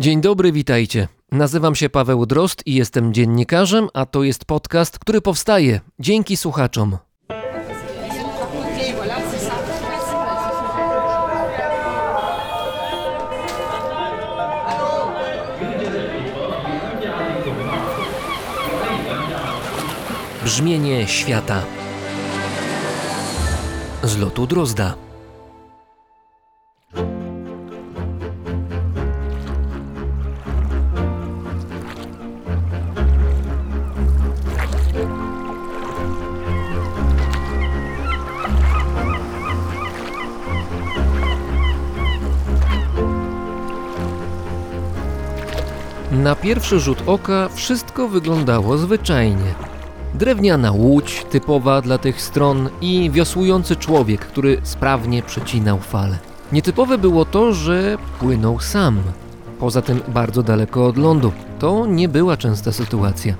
Dzień dobry, witajcie. Nazywam się Paweł Drost i jestem dziennikarzem, a to jest podcast, który powstaje dzięki słuchaczom. Brzmienie świata z lotu Drozda. Na pierwszy rzut oka wszystko wyglądało zwyczajnie. Drewniana łódź, typowa dla tych stron, i wiosłujący człowiek, który sprawnie przecinał fale. Nietypowe było to, że płynął sam. Poza tym bardzo daleko od lądu. To nie była częsta sytuacja.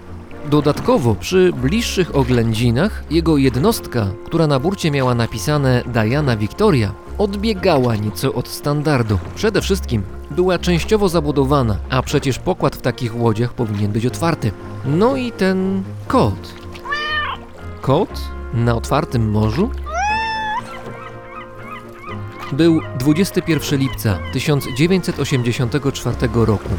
Dodatkowo przy bliższych oględzinach jego jednostka, która na burcie miała napisane Diana Victoria, odbiegała nieco od standardu. Przede wszystkim była częściowo zabudowana, a przecież pokład w takich łodziach powinien być otwarty. No i ten kot. Kot na otwartym morzu? Był 21 lipca 1984 roku.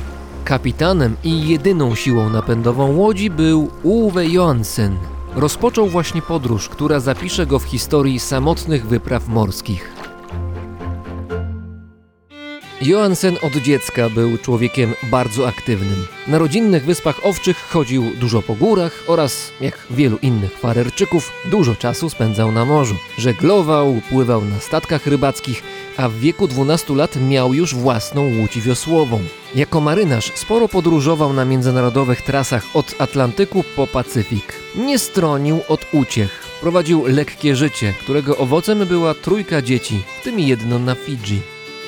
Kapitanem i jedyną siłą napędową łodzi był Uwe Johansen. Rozpoczął właśnie podróż, która zapisze go w historii samotnych wypraw morskich. Johansen od dziecka był człowiekiem bardzo aktywnym. Na rodzinnych wyspach owczych chodził dużo po górach oraz, jak wielu innych farerczyków, dużo czasu spędzał na morzu. Żeglował, pływał na statkach rybackich, a w wieku 12 lat miał już własną łódź wiosłową. Jako marynarz sporo podróżował na międzynarodowych trasach od Atlantyku po Pacyfik. Nie stronił od uciech. Prowadził lekkie życie, którego owocem była trójka dzieci, w tym jedno na Fidżi.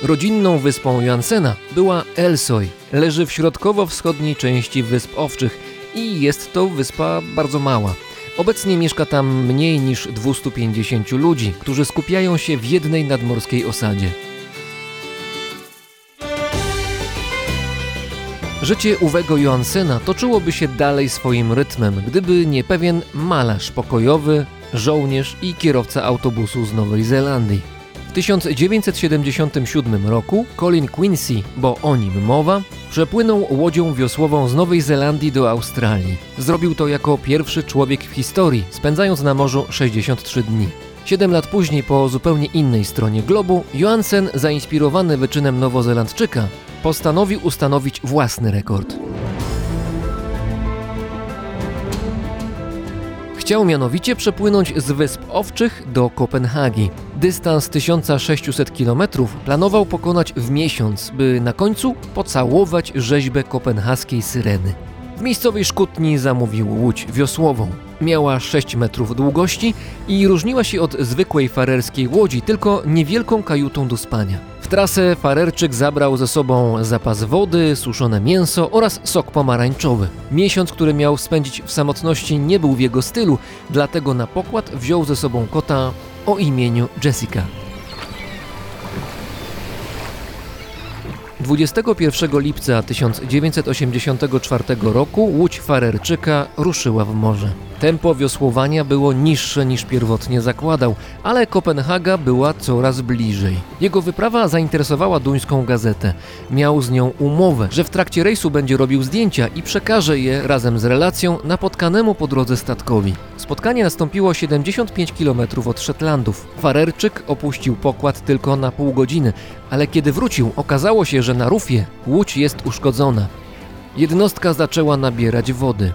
Rodzinną wyspą Jansena była Elsoy. Leży w środkowo-wschodniej części Wysp Owczych i jest to wyspa bardzo mała. Obecnie mieszka tam mniej niż 250 ludzi, którzy skupiają się w jednej nadmorskiej osadzie. Życie Uwego Johansena toczyłoby się dalej swoim rytmem, gdyby nie pewien malarz pokojowy, żołnierz i kierowca autobusu z Nowej Zelandii. W 1977 roku Colin Quincy, bo o nim mowa, przepłynął łodzią wiosłową z Nowej Zelandii do Australii. Zrobił to jako pierwszy człowiek w historii, spędzając na morzu 63 dni. Siedem lat później, po zupełnie innej stronie globu, Johansen, zainspirowany wyczynem Nowozelandczyka, postanowił ustanowić własny rekord. Chciał mianowicie przepłynąć z Wysp Owczych do Kopenhagi. Dystans 1600 km planował pokonać w miesiąc, by na końcu pocałować rzeźbę kopenhaskiej syreny. W miejscowej szkutni zamówił łódź wiosłową. Miała 6 metrów długości i różniła się od zwykłej farerskiej łodzi tylko niewielką kajutą do spania. W trasę farerczyk zabrał ze sobą zapas wody, suszone mięso oraz sok pomarańczowy. Miesiąc, który miał spędzić w samotności nie był w jego stylu, dlatego na pokład wziął ze sobą kota o imieniu Jessica. 21 lipca 1984 roku łódź Farerczyka ruszyła w morze. Tempo wiosłowania było niższe niż pierwotnie zakładał, ale Kopenhaga była coraz bliżej. Jego wyprawa zainteresowała duńską gazetę. Miał z nią umowę, że w trakcie rejsu będzie robił zdjęcia i przekaże je razem z relacją napotkanemu po drodze statkowi. Spotkanie nastąpiło 75 km od Szetlandów. Farerczyk opuścił pokład tylko na pół godziny, ale kiedy wrócił, okazało się, że na rufie łódź jest uszkodzona. Jednostka zaczęła nabierać wody.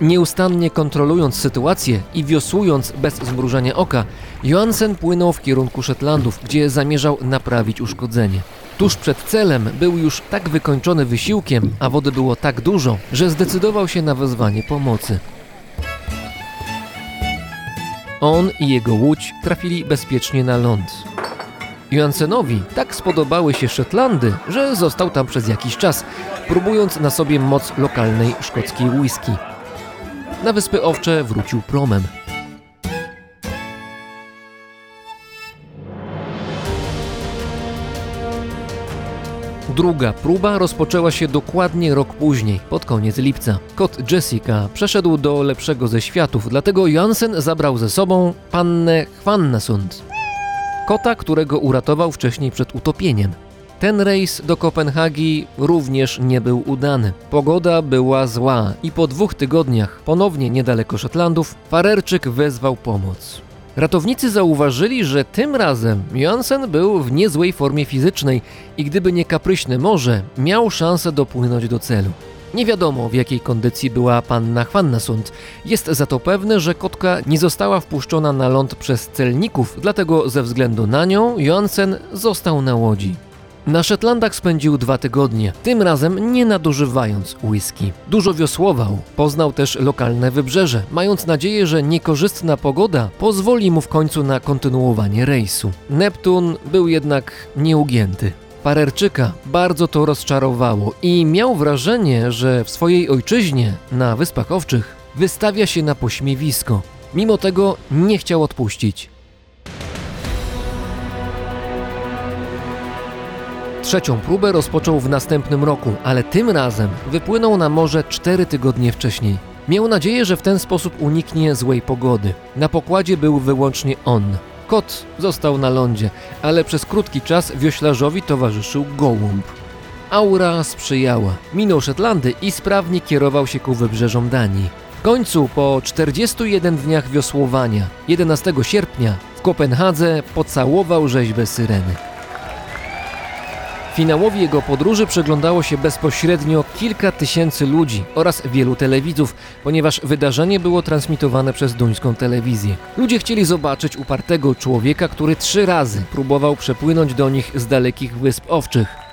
Nieustannie kontrolując sytuację i wiosłując bez zmrużenia oka, Johansen płynął w kierunku Szetlandów, gdzie zamierzał naprawić uszkodzenie. Tuż przed celem był już tak wykończony wysiłkiem, a wody było tak dużo, że zdecydował się na wezwanie pomocy. On i jego łódź trafili bezpiecznie na ląd. Johansenowi tak spodobały się Szetlandy, że został tam przez jakiś czas, próbując na sobie moc lokalnej szkockiej whisky. Na Wyspy Owcze wrócił promem. Druga próba rozpoczęła się dokładnie rok później, pod koniec lipca. Kot Jessica przeszedł do lepszego ze światów, dlatego Jansen zabrał ze sobą pannę Hwannasund. Kota, którego uratował wcześniej przed utopieniem. Ten rejs do Kopenhagi również nie był udany. Pogoda była zła i po dwóch tygodniach, ponownie niedaleko Szotlandów, Farerczyk wezwał pomoc. Ratownicy zauważyli, że tym razem Jansen był w niezłej formie fizycznej i gdyby nie kapryśne morze, miał szansę dopłynąć do celu. Nie wiadomo w jakiej kondycji była panna Hwannasund. Jest za to pewne, że kotka nie została wpuszczona na ląd przez celników, dlatego ze względu na nią Jansen został na łodzi. Na Szetlandach spędził dwa tygodnie, tym razem nie nadużywając whisky. Dużo wiosłował, poznał też lokalne wybrzeże, mając nadzieję, że niekorzystna pogoda pozwoli mu w końcu na kontynuowanie rejsu. Neptun był jednak nieugięty. Parerczyka bardzo to rozczarowało i miał wrażenie, że w swojej ojczyźnie, na Wyspach Owczych, wystawia się na pośmiewisko. Mimo tego nie chciał odpuścić. Trzecią próbę rozpoczął w następnym roku, ale tym razem wypłynął na morze cztery tygodnie wcześniej. Miał nadzieję, że w ten sposób uniknie złej pogody. Na pokładzie był wyłącznie on. Kot został na lądzie, ale przez krótki czas wioślarzowi towarzyszył gołąb. Aura sprzyjała. Minął Szetlandy i sprawnie kierował się ku wybrzeżom Danii. W końcu, po 41 dniach wiosłowania, 11 sierpnia, w Kopenhadze pocałował rzeźbę syreny. Finałowi jego podróży przyglądało się bezpośrednio kilka tysięcy ludzi oraz wielu telewidzów, ponieważ wydarzenie było transmitowane przez duńską telewizję. Ludzie chcieli zobaczyć upartego człowieka, który trzy razy próbował przepłynąć do nich z dalekich wysp owczych.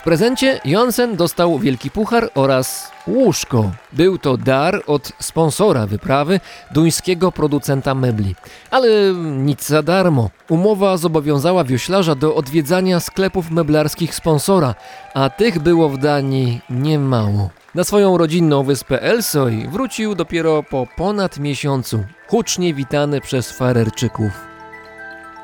W prezencie Jonsen dostał wielki puchar oraz łóżko. Był to dar od sponsora wyprawy, duńskiego producenta mebli. Ale nic za darmo. Umowa zobowiązała wioślarza do odwiedzania sklepów meblarskich sponsora, a tych było w Danii niemało. Na swoją rodzinną wyspę Elsoj wrócił dopiero po ponad miesiącu, hucznie witany przez Farerczyków.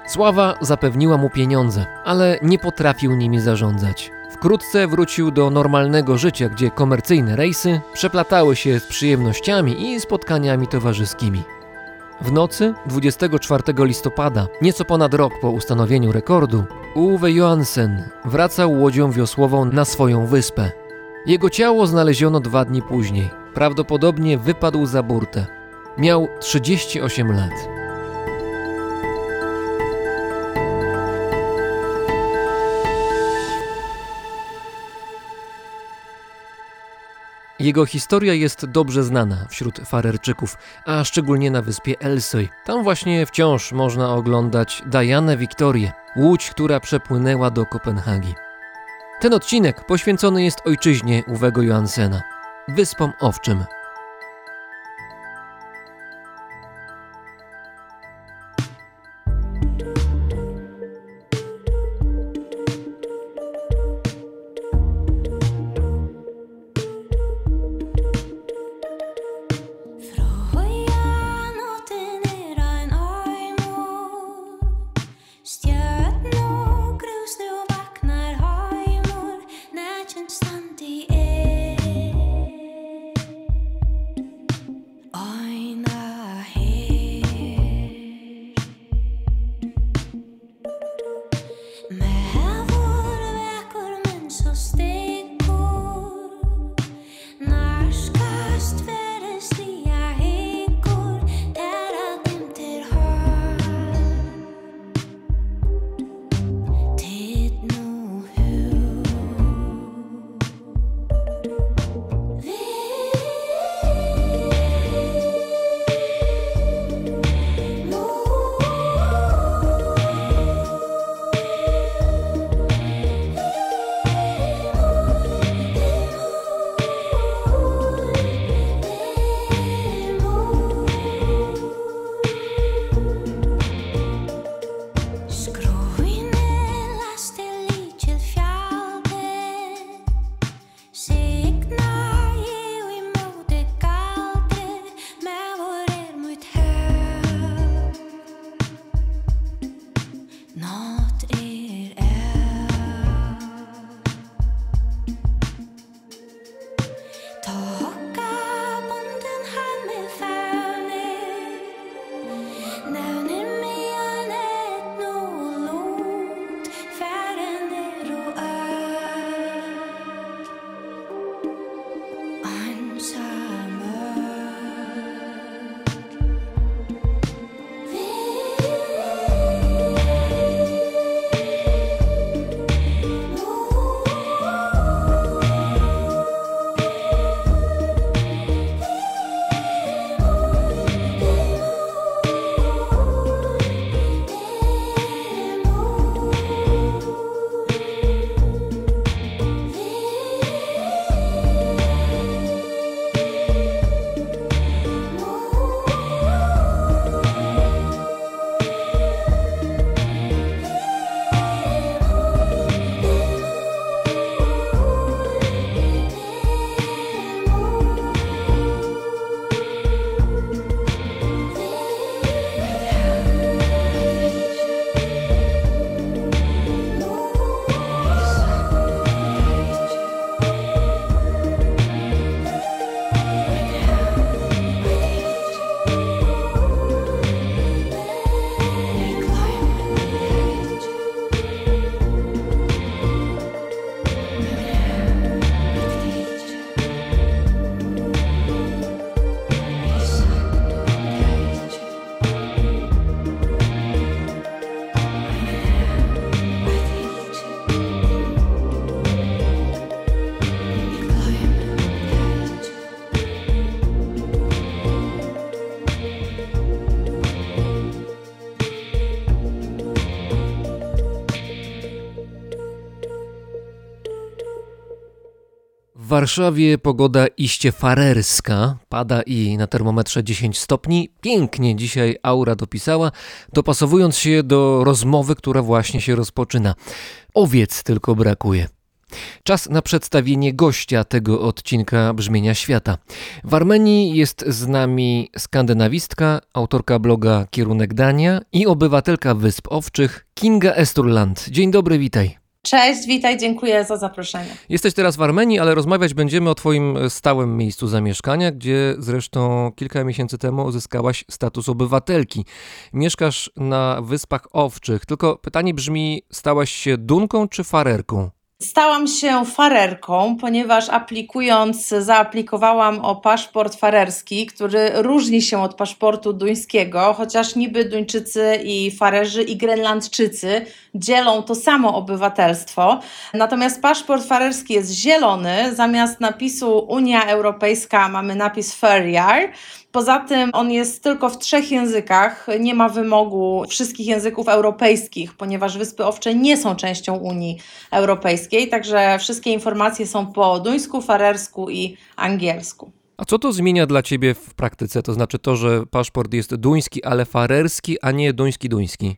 Sława zapewniła mu pieniądze, ale nie potrafił nimi zarządzać. Wkrótce wrócił do normalnego życia, gdzie komercyjne rejsy przeplatały się z przyjemnościami i spotkaniami towarzyskimi. W nocy 24 listopada, nieco ponad rok po ustanowieniu rekordu, Uwe Johansen wracał łodzią wiosłową na swoją wyspę. Jego ciało znaleziono dwa dni później. Prawdopodobnie wypadł za burtę. Miał 38 lat. Jego historia jest dobrze znana wśród Farerczyków, a szczególnie na wyspie Elsoj. Tam właśnie wciąż można oglądać Dianę Wiktorię, łódź, która przepłynęła do Kopenhagi. Ten odcinek poświęcony jest ojczyźnie Uwego Johansena, Wyspom Owczym. Warszawie pogoda iście farerska, pada i na termometrze 10 stopni. Pięknie dzisiaj aura dopisała, dopasowując się do rozmowy, która właśnie się rozpoczyna. Owiec tylko brakuje. Czas na przedstawienie gościa tego odcinka Brzmienia Świata. W Armenii jest z nami skandynawistka, autorka bloga Kierunek Dania i obywatelka Wysp Owczych Kinga Esturland. Dzień dobry, witaj. Cześć, witaj, dziękuję za zaproszenie. Jesteś teraz w Armenii, ale rozmawiać będziemy o Twoim stałym miejscu zamieszkania, gdzie zresztą kilka miesięcy temu uzyskałaś status obywatelki. Mieszkasz na Wyspach Owczych, tylko pytanie brzmi: stałaś się Dunką czy Farerką? Stałam się farerką, ponieważ aplikując, zaaplikowałam o paszport farerski, który różni się od paszportu duńskiego, chociaż niby Duńczycy i Farerzy i Grenlandczycy dzielą to samo obywatelstwo. Natomiast paszport farerski jest zielony, zamiast napisu Unia Europejska mamy napis Ferrier. Poza tym on jest tylko w trzech językach, nie ma wymogu wszystkich języków europejskich, ponieważ Wyspy Owcze nie są częścią Unii Europejskiej, także wszystkie informacje są po duńsku, farersku i angielsku. A co to zmienia dla ciebie w praktyce? To znaczy to, że paszport jest duński, ale farerski, a nie duński-duński?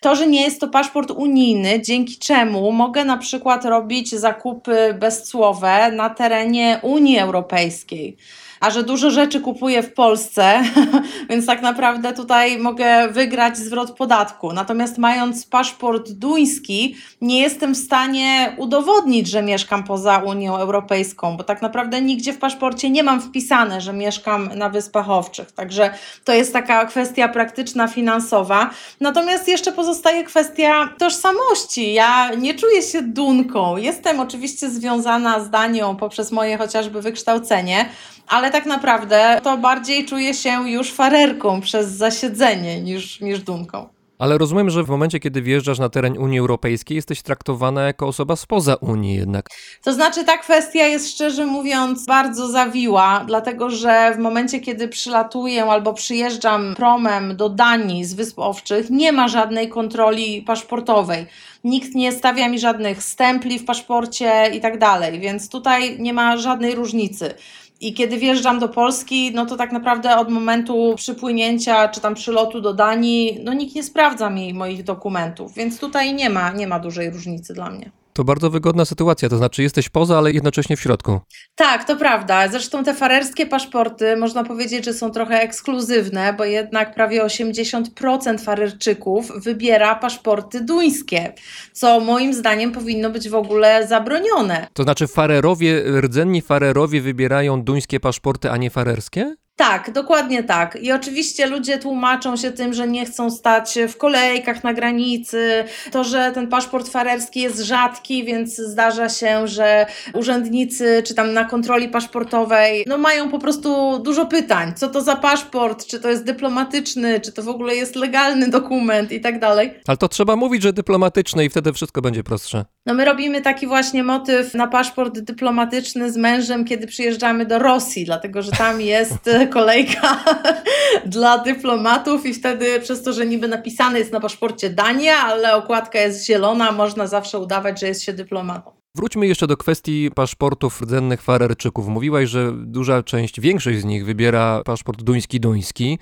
To, że nie jest to paszport unijny, dzięki czemu mogę na przykład robić zakupy bezcłowe na terenie Unii Europejskiej a że dużo rzeczy kupuję w Polsce, więc tak naprawdę tutaj mogę wygrać zwrot podatku. Natomiast mając paszport duński, nie jestem w stanie udowodnić, że mieszkam poza Unią Europejską, bo tak naprawdę nigdzie w paszporcie nie mam wpisane, że mieszkam na Wyspach Owczych. Także to jest taka kwestia praktyczna, finansowa. Natomiast jeszcze pozostaje kwestia tożsamości. Ja nie czuję się Dunką. Jestem oczywiście związana z Danią poprzez moje chociażby wykształcenie, ale tak naprawdę to bardziej czuję się już farerką przez zasiedzenie niż, niż dunką. Ale rozumiem, że w momencie, kiedy wjeżdżasz na teren Unii Europejskiej, jesteś traktowana jako osoba spoza Unii jednak. To znaczy, ta kwestia jest szczerze mówiąc bardzo zawiła, dlatego że w momencie, kiedy przylatuję albo przyjeżdżam promem do Danii z Wysp Owczych, nie ma żadnej kontroli paszportowej. Nikt nie stawia mi żadnych stempli w paszporcie i tak dalej, więc tutaj nie ma żadnej różnicy. I kiedy wjeżdżam do Polski, no to tak naprawdę od momentu przypłynięcia czy tam przylotu do Danii, no nikt nie sprawdza mi moich dokumentów, więc tutaj nie ma, nie ma dużej różnicy dla mnie. To bardzo wygodna sytuacja, to znaczy jesteś poza, ale jednocześnie w środku. Tak, to prawda. Zresztą te farerskie paszporty można powiedzieć, że są trochę ekskluzywne, bo jednak prawie 80% farerczyków wybiera paszporty duńskie, co moim zdaniem powinno być w ogóle zabronione. To znaczy farerowie, rdzenni farerowie wybierają duńskie paszporty, a nie farerskie? Tak, dokładnie tak. I oczywiście ludzie tłumaczą się tym, że nie chcą stać w kolejkach na granicy, to, że ten paszport farerski jest rzadki, więc zdarza się, że urzędnicy czy tam na kontroli paszportowej no mają po prostu dużo pytań. Co to za paszport? Czy to jest dyplomatyczny? Czy to w ogóle jest legalny dokument i tak dalej? Ale to trzeba mówić, że dyplomatyczny i wtedy wszystko będzie prostsze. No my robimy taki właśnie motyw na paszport dyplomatyczny z mężem, kiedy przyjeżdżamy do Rosji, dlatego że tam jest kolejka dla dyplomatów i wtedy przez to, że niby napisane jest na paszporcie Dania, ale okładka jest zielona, można zawsze udawać, że jest się dyplomatą. Wróćmy jeszcze do kwestii paszportów rdzennych farerczyków. Mówiłaś, że duża część, większość z nich wybiera paszport duński-duński.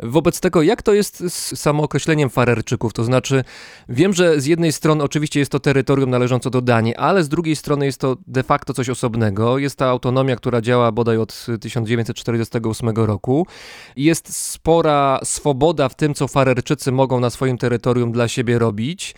Wobec tego, jak to jest z samookreśleniem farerczyków? To znaczy, wiem, że z jednej strony oczywiście jest to terytorium należące do Danii, ale z drugiej strony jest to de facto coś osobnego. Jest ta autonomia, która działa bodaj od 1948 roku. Jest spora swoboda w tym, co farerczycy mogą na swoim terytorium dla siebie robić.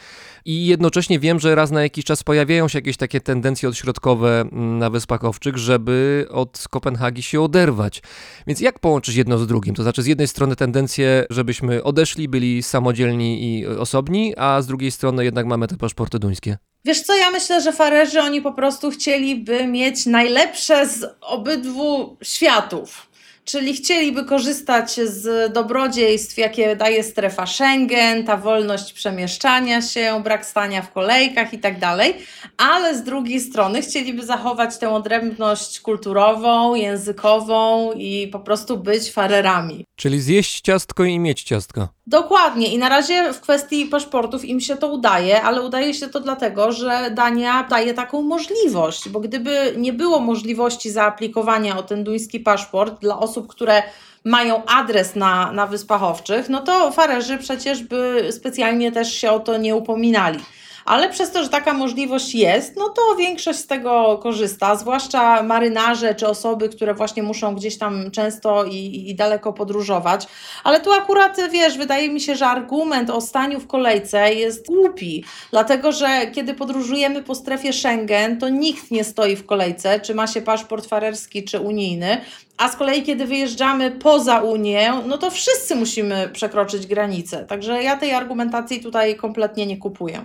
I jednocześnie wiem, że raz na jakiś czas pojawiają się jakieś takie tendencje odśrodkowe mm, na Wyspach Owczych, żeby od Kopenhagi się oderwać. Więc jak połączyć jedno z drugim? To znaczy z jednej strony tendencje, żebyśmy odeszli, byli samodzielni i osobni, a z drugiej strony jednak mamy te paszporty duńskie. Wiesz co, ja myślę, że farerzy oni po prostu chcieliby mieć najlepsze z obydwu światów czyli chcieliby korzystać z dobrodziejstw, jakie daje strefa Schengen, ta wolność przemieszczania się, brak stania w kolejkach i tak dalej, ale z drugiej strony chcieliby zachować tę odrębność kulturową, językową i po prostu być farerami. Czyli zjeść ciastko i mieć ciastko. Dokładnie i na razie w kwestii paszportów im się to udaje, ale udaje się to dlatego, że Dania daje taką możliwość, bo gdyby nie było możliwości zaaplikowania o ten duński paszport dla osób, które mają adres na, na Wyspach Owczych, no to farerzy przecież by specjalnie też się o to nie upominali. Ale przez to, że taka możliwość jest, no to większość z tego korzysta, zwłaszcza marynarze czy osoby, które właśnie muszą gdzieś tam często i, i daleko podróżować. Ale tu akurat, wiesz, wydaje mi się, że argument o staniu w kolejce jest głupi, dlatego że kiedy podróżujemy po strefie Schengen, to nikt nie stoi w kolejce, czy ma się paszport farerski, czy unijny. A z kolei, kiedy wyjeżdżamy poza Unię, no to wszyscy musimy przekroczyć granicę. Także ja tej argumentacji tutaj kompletnie nie kupuję.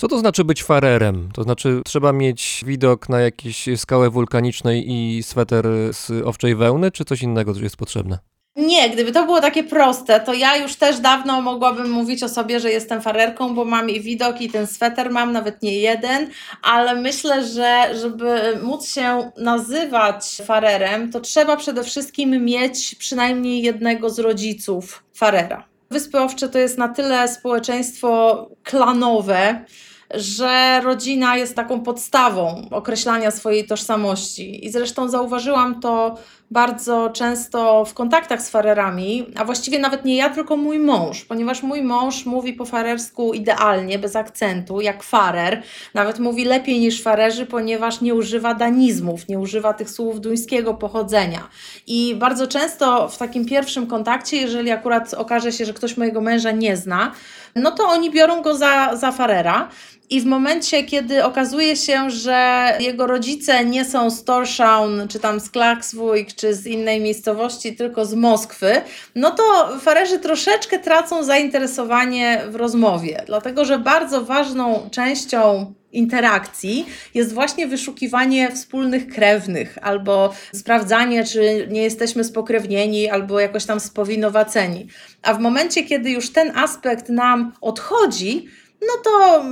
Co to znaczy być farerem? To znaczy trzeba mieć widok na jakieś skałę wulkanicznej i sweter z owczej wełny, czy coś innego jest potrzebne? Nie, gdyby to było takie proste, to ja już też dawno mogłabym mówić o sobie, że jestem farerką, bo mam i widok, i ten sweter mam, nawet nie jeden, ale myślę, że żeby móc się nazywać farerem, to trzeba przede wszystkim mieć przynajmniej jednego z rodziców farera. Wyspy Owcze to jest na tyle społeczeństwo klanowe, że rodzina jest taką podstawą określania swojej tożsamości. I zresztą zauważyłam to bardzo często w kontaktach z farerami, a właściwie nawet nie ja, tylko mój mąż, ponieważ mój mąż mówi po farersku idealnie, bez akcentu, jak farer. Nawet mówi lepiej niż farerzy, ponieważ nie używa danizmów, nie używa tych słów duńskiego pochodzenia. I bardzo często w takim pierwszym kontakcie, jeżeli akurat okaże się, że ktoś mojego męża nie zna, no to oni biorą go za, za farera. I w momencie, kiedy okazuje się, że jego rodzice nie są z Torshavn, czy tam z Klaksvik, czy z innej miejscowości, tylko z Moskwy, no to farerzy troszeczkę tracą zainteresowanie w rozmowie, dlatego że bardzo ważną częścią interakcji jest właśnie wyszukiwanie wspólnych krewnych, albo sprawdzanie, czy nie jesteśmy spokrewnieni, albo jakoś tam spowinowaceni. A w momencie, kiedy już ten aspekt nam odchodzi, no to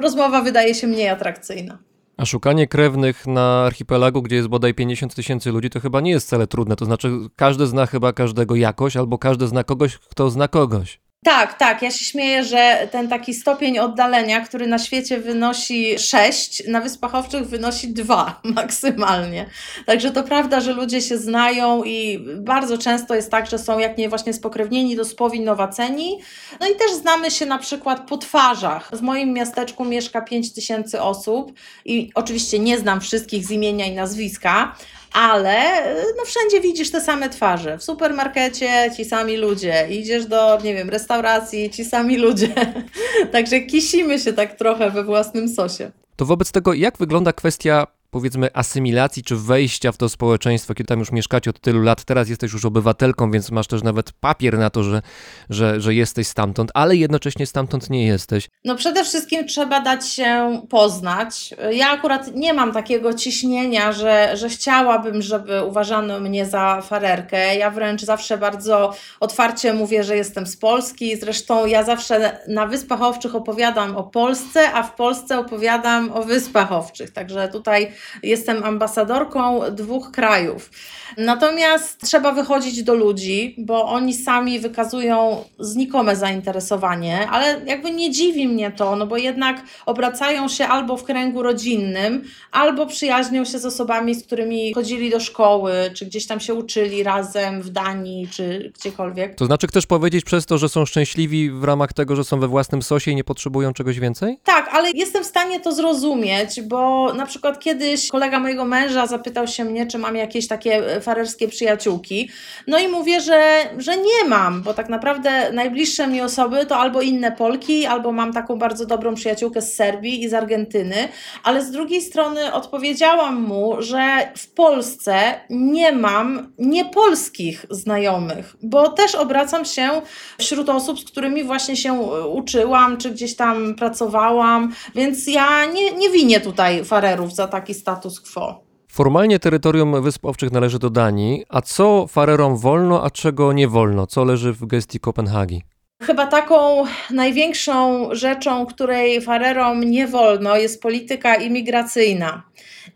rozmowa wydaje się mniej atrakcyjna. A szukanie krewnych na archipelagu, gdzie jest bodaj 50 tysięcy ludzi, to chyba nie jest wcale trudne. To znaczy, każdy zna chyba każdego jakoś, albo każdy zna kogoś, kto zna kogoś. Tak, tak. Ja się śmieję, że ten taki stopień oddalenia, który na świecie wynosi 6, na Wyspach Owczych wynosi 2 maksymalnie. Także to prawda, że ludzie się znają i bardzo często jest tak, że są jak nie właśnie spokrewnieni, to spowinowaceni. No i też znamy się na przykład po twarzach. W moim miasteczku mieszka 5 tysięcy osób i oczywiście nie znam wszystkich z imienia i nazwiska, ale no wszędzie widzisz te same twarze. W supermarkecie ci sami ludzie, idziesz do, nie wiem, restauracji, ci sami ludzie. Także kisimy się tak trochę we własnym sosie. To wobec tego, jak wygląda kwestia powiedzmy asymilacji czy wejścia w to społeczeństwo, kiedy tam już mieszkacie od tylu lat, teraz jesteś już obywatelką, więc masz też nawet papier na to, że, że, że jesteś stamtąd, ale jednocześnie stamtąd nie jesteś. No przede wszystkim trzeba dać się poznać. Ja akurat nie mam takiego ciśnienia, że, że chciałabym, żeby uważano mnie za farerkę. Ja wręcz zawsze bardzo otwarcie mówię, że jestem z Polski. Zresztą ja zawsze na Wyspach Owczych opowiadam o Polsce, a w Polsce opowiadam o Wyspach Owczych. Także tutaj jestem ambasadorką dwóch krajów. Natomiast trzeba wychodzić do ludzi, bo oni sami wykazują znikome zainteresowanie, ale jakby nie dziwi mnie to, no bo jednak obracają się albo w kręgu rodzinnym, albo przyjaźnią się z osobami, z którymi chodzili do szkoły, czy gdzieś tam się uczyli razem w Danii, czy gdziekolwiek. To znaczy, chcesz powiedzieć przez to, że są szczęśliwi w ramach tego, że są we własnym sosie i nie potrzebują czegoś więcej? Tak, ale jestem w stanie to zrozumieć, bo na przykład kiedyś kolega mojego męża zapytał się mnie, czy mam jakieś takie farerskie przyjaciółki. No i mówię, że, że nie mam, bo tak naprawdę najbliższe mi osoby to albo inne Polki, albo mam taką bardzo dobrą przyjaciółkę z Serbii i z Argentyny, ale z drugiej strony odpowiedziałam mu, że w Polsce nie mam niepolskich znajomych, bo też obracam się wśród osób, z którymi właśnie się uczyłam, czy gdzieś tam pracowałam, więc ja nie, nie winię tutaj farerów za taki status quo. Formalnie terytorium Wysp Owczych należy do Danii, a co farerom wolno, a czego nie wolno? Co leży w gestii Kopenhagi? Chyba taką największą rzeczą, której farerom nie wolno, jest polityka imigracyjna.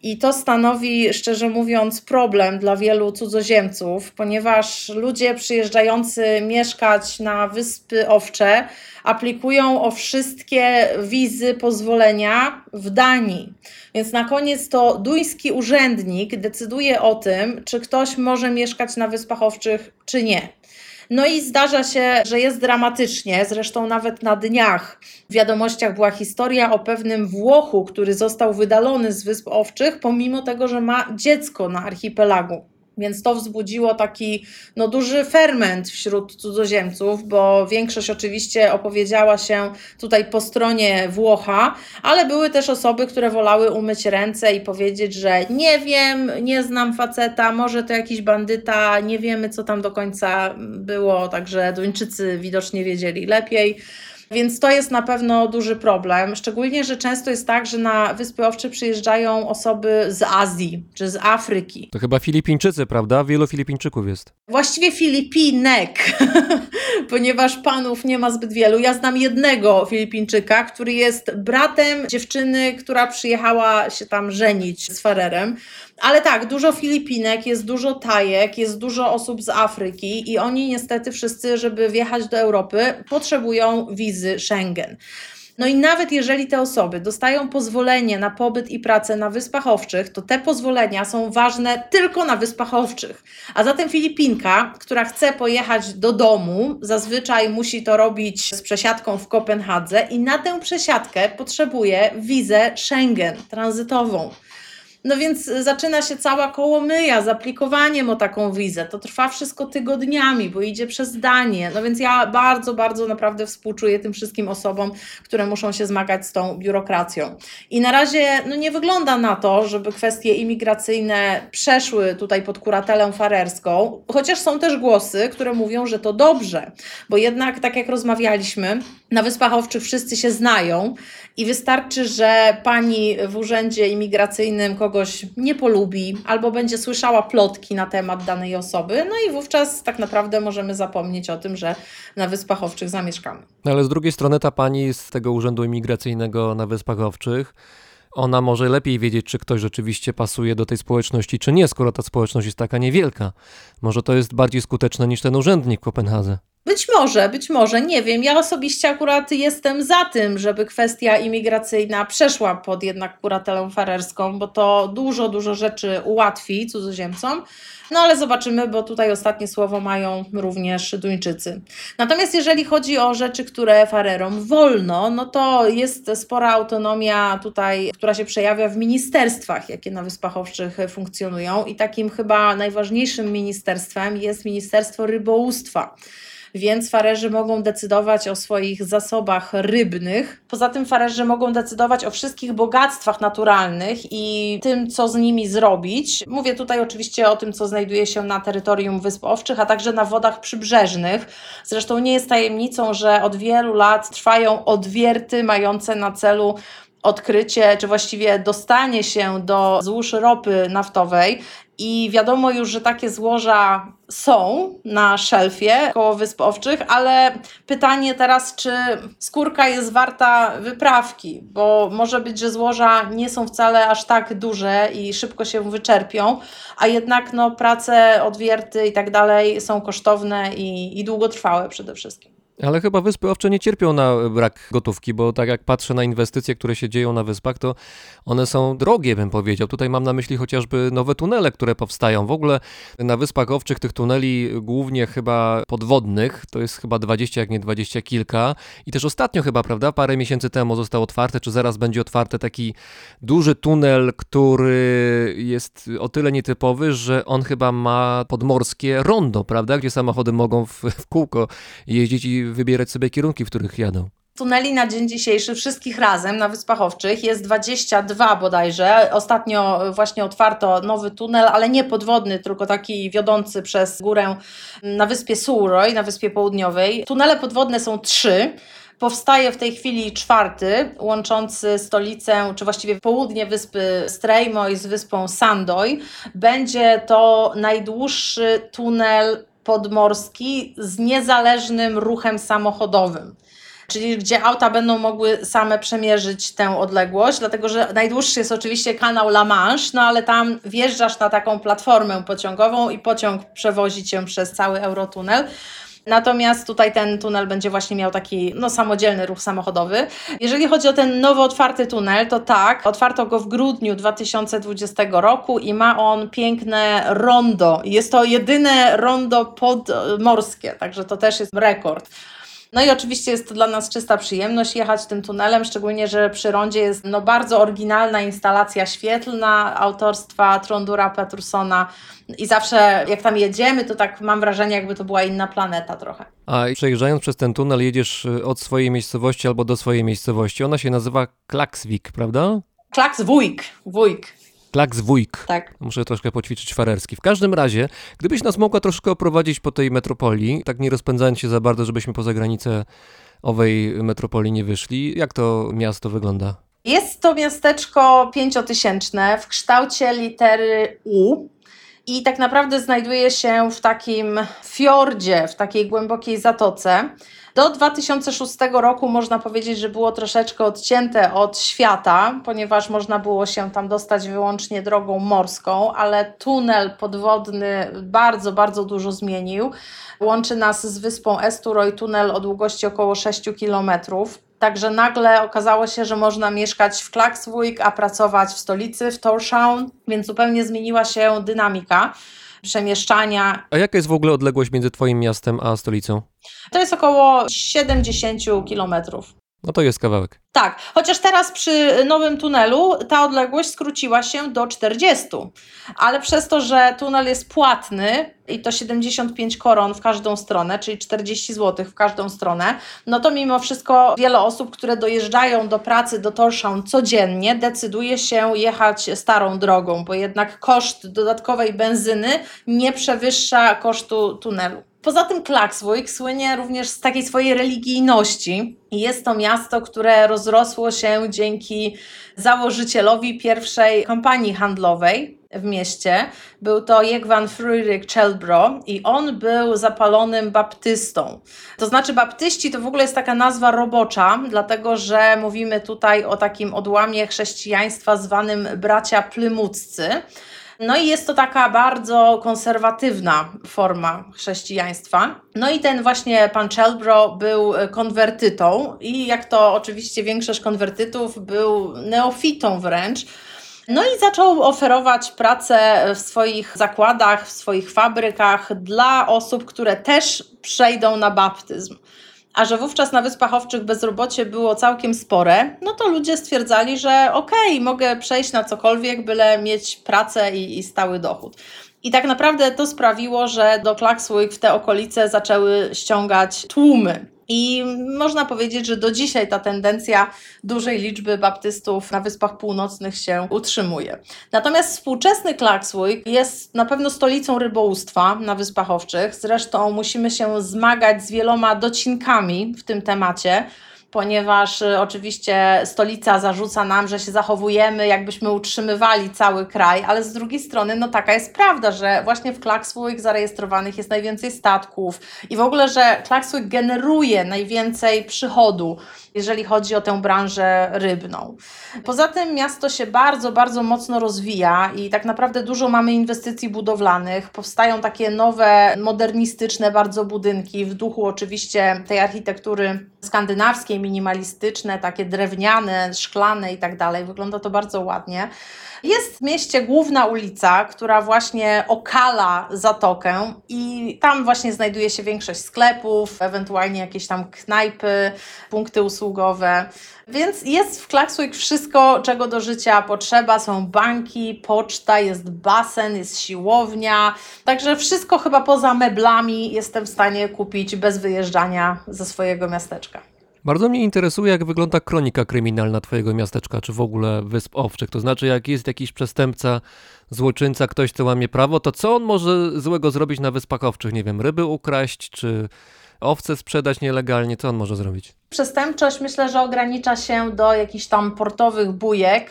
I to stanowi, szczerze mówiąc, problem dla wielu cudzoziemców, ponieważ ludzie przyjeżdżający mieszkać na Wyspy Owcze aplikują o wszystkie wizy, pozwolenia w Danii. Więc na koniec to duński urzędnik decyduje o tym, czy ktoś może mieszkać na Wyspach Owczych, czy nie. No i zdarza się, że jest dramatycznie. Zresztą nawet na dniach w wiadomościach była historia o pewnym Włochu, który został wydalony z Wysp Owczych, pomimo tego, że ma dziecko na archipelagu. Więc to wzbudziło taki no, duży ferment wśród cudzoziemców, bo większość oczywiście opowiedziała się tutaj po stronie Włocha, ale były też osoby, które wolały umyć ręce i powiedzieć, że nie wiem, nie znam faceta, może to jakiś bandyta, nie wiemy co tam do końca było, także Duńczycy widocznie wiedzieli lepiej. Więc to jest na pewno duży problem, szczególnie, że często jest tak, że na Wyspy Owcze przyjeżdżają osoby z Azji czy z Afryki. To chyba Filipińczycy, prawda? Wielu Filipińczyków jest. Właściwie Filipinek, ponieważ panów nie ma zbyt wielu. Ja znam jednego Filipińczyka, który jest bratem dziewczyny, która przyjechała się tam żenić z Farerem. Ale tak, dużo Filipinek, jest dużo Tajek, jest dużo osób z Afryki i oni niestety wszyscy, żeby wjechać do Europy, potrzebują wizy Schengen. No i nawet jeżeli te osoby dostają pozwolenie na pobyt i pracę na Wyspach Owczych, to te pozwolenia są ważne tylko na Wyspach Owczych. A zatem Filipinka, która chce pojechać do domu, zazwyczaj musi to robić z przesiadką w Kopenhadze i na tę przesiadkę potrzebuje wizę Schengen tranzytową. No więc zaczyna się cała kołomyja z aplikowaniem o taką wizę. To trwa wszystko tygodniami, bo idzie przez Danię. No więc ja bardzo, bardzo naprawdę współczuję tym wszystkim osobom, które muszą się zmagać z tą biurokracją. I na razie no nie wygląda na to, żeby kwestie imigracyjne przeszły tutaj pod kuratelę farerską, chociaż są też głosy, które mówią, że to dobrze, bo jednak tak jak rozmawialiśmy, na Wyspach Owczych wszyscy się znają i wystarczy, że pani w urzędzie imigracyjnym kogoś nie polubi albo będzie słyszała plotki na temat danej osoby, no i wówczas tak naprawdę możemy zapomnieć o tym, że na Wyspach Owczych zamieszkamy. No ale z drugiej strony ta pani z tego urzędu imigracyjnego na Wyspach Owczych, ona może lepiej wiedzieć, czy ktoś rzeczywiście pasuje do tej społeczności, czy nie, skoro ta społeczność jest taka niewielka. Może to jest bardziej skuteczne niż ten urzędnik w Kopenhadze. Być może, być może, nie wiem. Ja osobiście akurat jestem za tym, żeby kwestia imigracyjna przeszła pod jednak kuratelę farerską, bo to dużo, dużo rzeczy ułatwi cudzoziemcom. No ale zobaczymy, bo tutaj ostatnie słowo mają również Duńczycy. Natomiast jeżeli chodzi o rzeczy, które farerom wolno, no to jest spora autonomia tutaj, która się przejawia w ministerstwach, jakie na Wyspach Owczych funkcjonują. I takim chyba najważniejszym ministerstwem jest Ministerstwo Rybołówstwa więc farerzy mogą decydować o swoich zasobach rybnych. Poza tym farerzy mogą decydować o wszystkich bogactwach naturalnych i tym, co z nimi zrobić. Mówię tutaj oczywiście o tym, co znajduje się na terytorium Wysp Owczych, a także na wodach przybrzeżnych. Zresztą nie jest tajemnicą, że od wielu lat trwają odwierty mające na celu odkrycie, czy właściwie dostanie się do złóż ropy naftowej. I wiadomo już, że takie złoża są na szelfie koło Wysp Owczych, ale pytanie teraz, czy skórka jest warta wyprawki, bo może być, że złoża nie są wcale aż tak duże i szybko się wyczerpią, a jednak no, prace, odwierty i tak dalej są kosztowne i, i długotrwałe przede wszystkim. Ale chyba Wyspy Owcze nie cierpią na brak gotówki, bo tak jak patrzę na inwestycje, które się dzieją na wyspach, to one są drogie, bym powiedział. Tutaj mam na myśli chociażby nowe tunele, które powstają. W ogóle na Wyspach Owczych tych tuneli głównie chyba podwodnych, to jest chyba 20, jak nie 20 kilka. I też ostatnio chyba, prawda, parę miesięcy temu został otwarty, czy zaraz będzie otwarty taki duży tunel, który jest o tyle nietypowy, że on chyba ma podmorskie rondo, prawda, gdzie samochody mogą w, w kółko jeździć i wybierać sobie kierunki, w których jadą. Tuneli na dzień dzisiejszy wszystkich razem na Wyspach Owczych jest 22 bodajże. Ostatnio właśnie otwarto nowy tunel, ale nie podwodny, tylko taki wiodący przez górę na wyspie Sułroj, na wyspie południowej. Tunele podwodne są trzy. Powstaje w tej chwili czwarty, łączący stolicę, czy właściwie południe wyspy Strejmoj z wyspą Sandoy. Będzie to najdłuższy tunel podmorski z niezależnym ruchem samochodowym. Czyli gdzie auta będą mogły same przemierzyć tę odległość, dlatego że najdłuższy jest oczywiście kanał La Manche, no ale tam wjeżdżasz na taką platformę pociągową i pociąg przewozi cię przez cały Eurotunel. Natomiast tutaj ten tunel będzie właśnie miał taki no, samodzielny ruch samochodowy. Jeżeli chodzi o ten nowo otwarty tunel, to tak, otwarto go w grudniu 2020 roku i ma on piękne rondo. Jest to jedyne rondo podmorskie, także to też jest rekord. No i oczywiście jest to dla nas czysta przyjemność jechać tym tunelem, szczególnie, że przy rondzie jest no, bardzo oryginalna instalacja świetlna autorstwa Trondura Pettersona i zawsze jak tam jedziemy, to tak mam wrażenie, jakby to była inna planeta trochę. A przejeżdżając przez ten tunel jedziesz y, od swojej miejscowości albo do swojej miejscowości. Ona się nazywa Klaksvik, prawda? Klaks wujk, wujk, Klakswójk. tak. Muszę troszkę poćwiczyć farerski. W każdym razie, gdybyś nas mogła troszkę oprowadzić po tej metropolii, tak nie rozpędzając się za bardzo, żebyśmy poza granicę owej metropolii nie wyszli, jak to miasto wygląda? Jest to miasteczko pięciotysięczne w kształcie litery U. I tak naprawdę znajduje się w takim fiordzie, w takiej głębokiej zatoce. Do 2006 roku można powiedzieć, że było troszeczkę odcięte od świata, ponieważ można było się tam dostać wyłącznie drogą morską, ale tunel podwodny bardzo, bardzo dużo zmienił. Łączy nas z wyspą Esturoy tunel o długości około 6 kilometrów. Także nagle okazało się, że można mieszkać w Klaksvik, a pracować w stolicy, w Tórshavn, więc zupełnie zmieniła się dynamika przemieszczania. A jaka jest w ogóle odległość między twoim miastem a stolicą? To jest około 70 kilometrów. No to jest kawałek. Tak, chociaż teraz przy nowym tunelu ta odległość skróciła się do 40, ale przez to, że tunel jest płatny i to 75 koron w każdą stronę, czyli 40 zł w każdą stronę, no to mimo wszystko wiele osób, które dojeżdżają do pracy do Torshavn codziennie, decyduje się jechać starą drogą, bo jednak koszt dodatkowej benzyny nie przewyższa kosztu tunelu. Poza tym Klaksvik słynie również z takiej swojej religijności jest to miasto, które rozrosło się dzięki założycielowi pierwszej kompanii handlowej w mieście. Był to Jegvan Friedrich Czelbro i on był zapalonym baptystą. To znaczy baptyści to w ogóle jest taka nazwa robocza, dlatego że mówimy tutaj o takim odłamie chrześcijaństwa zwanym bracia plymuccy. No i jest to taka bardzo konserwatywna forma chrześcijaństwa. No i ten właśnie pan Czelbro był konwertytą i jak to oczywiście większość konwertytów był neofitą wręcz. No i zaczął oferować pracę w swoich zakładach, w swoich fabrykach dla osób, które też przejdą na baptyzm. A że wówczas na Wyspach Owczych bezrobocie było całkiem spore, no to ludzie stwierdzali, że okej, okay, mogę przejść na cokolwiek, byle mieć pracę i, i stały dochód. I tak naprawdę to sprawiło, że do Klaksvik w te okolice zaczęły ściągać tłumy. I można powiedzieć, że do dzisiaj ta tendencja dużej liczby baptystów na Wyspach Północnych się utrzymuje. Natomiast współczesny Klaksvik jest na pewno stolicą rybołówstwa na Wyspach Owczych. Zresztą musimy się zmagać z wieloma docinkami w tym temacie ponieważ y, oczywiście stolica zarzuca nam, że się zachowujemy, jakbyśmy utrzymywali cały kraj, ale z drugiej strony, no taka jest prawda, że właśnie w Klaksvik zarejestrowanych jest najwięcej statków i w ogóle, że Klaksvik generuje najwięcej przychodu, jeżeli chodzi o tę branżę rybną. Poza tym miasto się bardzo, bardzo mocno rozwija i tak naprawdę dużo mamy inwestycji budowlanych. Powstają takie nowe, modernistyczne bardzo budynki w duchu oczywiście tej architektury skandynawskiej, minimalistyczne, takie drewniane, szklane i tak dalej. Wygląda to bardzo ładnie. Jest w mieście główna ulica, która właśnie okala zatokę i tam właśnie znajduje się większość sklepów, ewentualnie jakieś tam knajpy, punkty usługowe. Więc jest w Klaksvik wszystko, czego do życia potrzeba. Są banki, poczta, jest basen, jest siłownia. Także wszystko chyba poza meblami jestem w stanie kupić bez wyjeżdżania ze swojego miasteczka. Bardzo mnie interesuje, jak wygląda kronika kryminalna Twojego miasteczka, czy w ogóle Wysp Owczych. To znaczy, jak jest jakiś przestępca, złoczyńca, ktoś, kto łamie prawo, to co on może złego zrobić na Wyspach Owczych? Nie wiem, ryby ukraść, czy owce sprzedać nielegalnie? Co on może zrobić? Przestępczość myślę, że ogranicza się do jakichś tam portowych bujek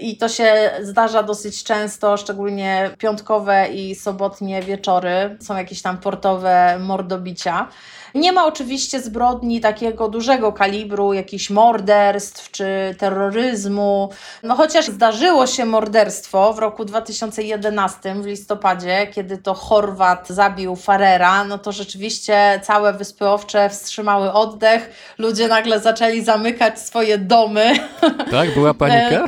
I to się zdarza dosyć często, szczególnie piątkowe i sobotnie wieczory. Są jakieś tam portowe mordobicia. Nie ma oczywiście zbrodni takiego dużego kalibru, jakichś morderstw czy terroryzmu. No chociaż zdarzyło się morderstwo w roku 2011 w listopadzie, kiedy to Chorwat zabił Farera, no to rzeczywiście całe Wyspy Owcze wstrzymały oddech. Ludzie nagle zaczęli zamykać swoje domy. Tak, była panika?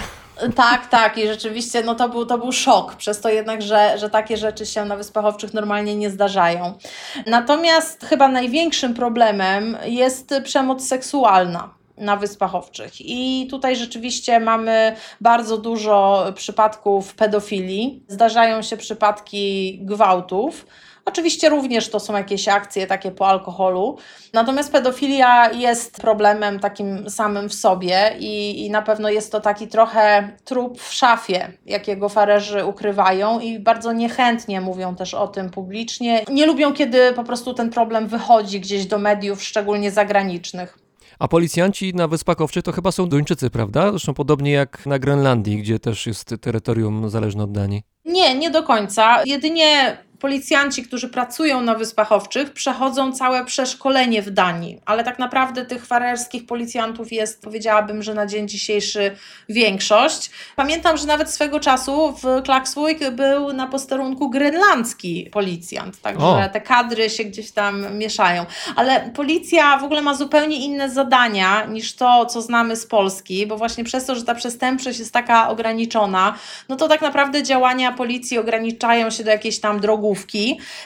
Tak, tak i rzeczywiście no to, był, to był szok, przez to jednak, że, że takie rzeczy się na Wyspach Owczych normalnie nie zdarzają. Natomiast chyba największym problemem jest przemoc seksualna na Wyspach Owczych. I tutaj rzeczywiście mamy bardzo dużo przypadków pedofilii. Zdarzają się przypadki gwałtów. Oczywiście również to są jakieś akcje takie po alkoholu. Natomiast pedofilia jest problemem takim samym w sobie i, i na pewno jest to taki trochę trup w szafie, jakiego farerzy ukrywają i bardzo niechętnie mówią też o tym publicznie. Nie lubią, kiedy po prostu ten problem wychodzi gdzieś do mediów, szczególnie zagranicznych. A policjanci na Wyspach Owczych to chyba są Duńczycy, prawda? Zresztą podobnie jak na Grenlandii, gdzie też jest terytorium zależne od Danii. Nie, nie do końca. Jedynie policjanci, którzy pracują na Wyspach Owczych, przechodzą całe przeszkolenie w Danii, ale tak naprawdę tych farerskich policjantów jest, powiedziałabym, że na dzień dzisiejszy większość. Pamiętam, że nawet swego czasu w Klaksvik był na posterunku grenlandzki policjant, także O. te kadry się gdzieś tam mieszają. Ale policja w ogóle ma zupełnie inne zadania niż to, co znamy z Polski, bo właśnie przez to, że ta przestępczość jest taka ograniczona, no to tak naprawdę działania policji ograniczają się do jakiejś tam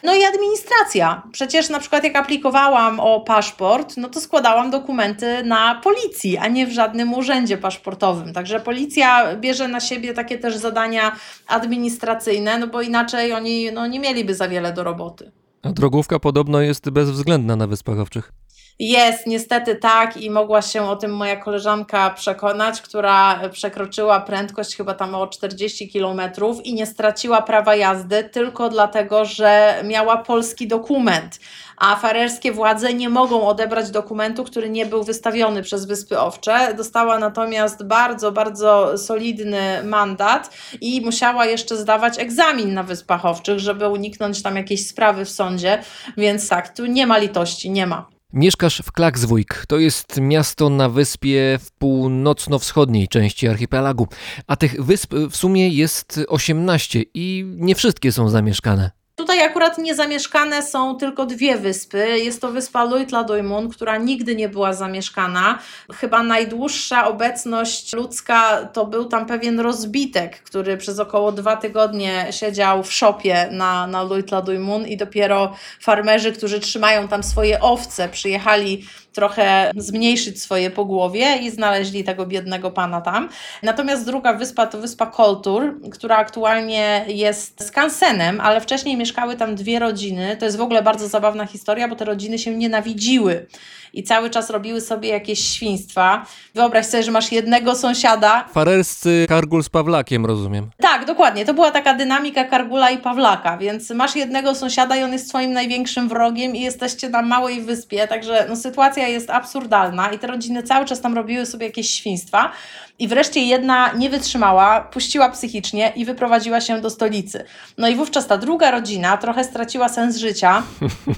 No i administracja. Przecież na przykład jak aplikowałam o paszport, no to składałam dokumenty na policji, a nie w żadnym urzędzie paszportowym. Także policja bierze na siebie takie też zadania administracyjne, no bo inaczej oni no, nie mieliby za wiele do roboty. A drogówka podobno jest bezwzględna na Wyspach Owczych. Jest, niestety tak i mogła się o tym moja koleżanka przekonać, która przekroczyła prędkość chyba tam o 40 km i nie straciła prawa jazdy tylko dlatego, że miała polski dokument. A farerskie władze nie mogą odebrać dokumentu, który nie był wystawiony przez Wyspy Owcze. Dostała natomiast bardzo, bardzo solidny mandat i musiała jeszcze zdawać egzamin na Wyspach Owczych, żeby uniknąć tam jakiejś sprawy w sądzie. Więc tak, tu nie ma litości, nie ma. Mieszkasz w Klaksvik. To jest miasto na wyspie w północno-wschodniej części archipelagu. A tych wysp w sumie jest 18 i nie wszystkie są zamieszkane. Tutaj akurat niezamieszkane są tylko dwie wyspy. Jest to wyspa Luitladoimun, która nigdy nie była zamieszkana. Chyba najdłuższa obecność ludzka to był tam pewien rozbitek, który przez około dwa tygodnie siedział w szopie na, na Luitladoimun i dopiero farmerzy, którzy trzymają tam swoje owce, przyjechali trochę zmniejszyć swoje pogłowie i znaleźli tego biednego pana tam. Natomiast druga wyspa to wyspa Koltur, która aktualnie jest skansenem, ale wcześniej mieszkały tam dwie rodziny. To jest w ogóle bardzo zabawna historia, bo te rodziny się nienawidziły i cały czas robiły sobie jakieś świństwa. Wyobraź sobie, że masz jednego sąsiada, Farerscy Kargul z Pawlakiem, rozumiem. tak, dokładnie. To była taka dynamika Kargula i Pawlaka, więc masz jednego sąsiada i on jest twoim największym wrogiem i jesteście na małej wyspie, także no, sytuacja jest absurdalna i te rodziny cały czas tam robiły sobie jakieś świństwa. I wreszcie jedna nie wytrzymała, puściła psychicznie i wyprowadziła się do stolicy. No i wówczas ta druga rodzina trochę straciła sens życia,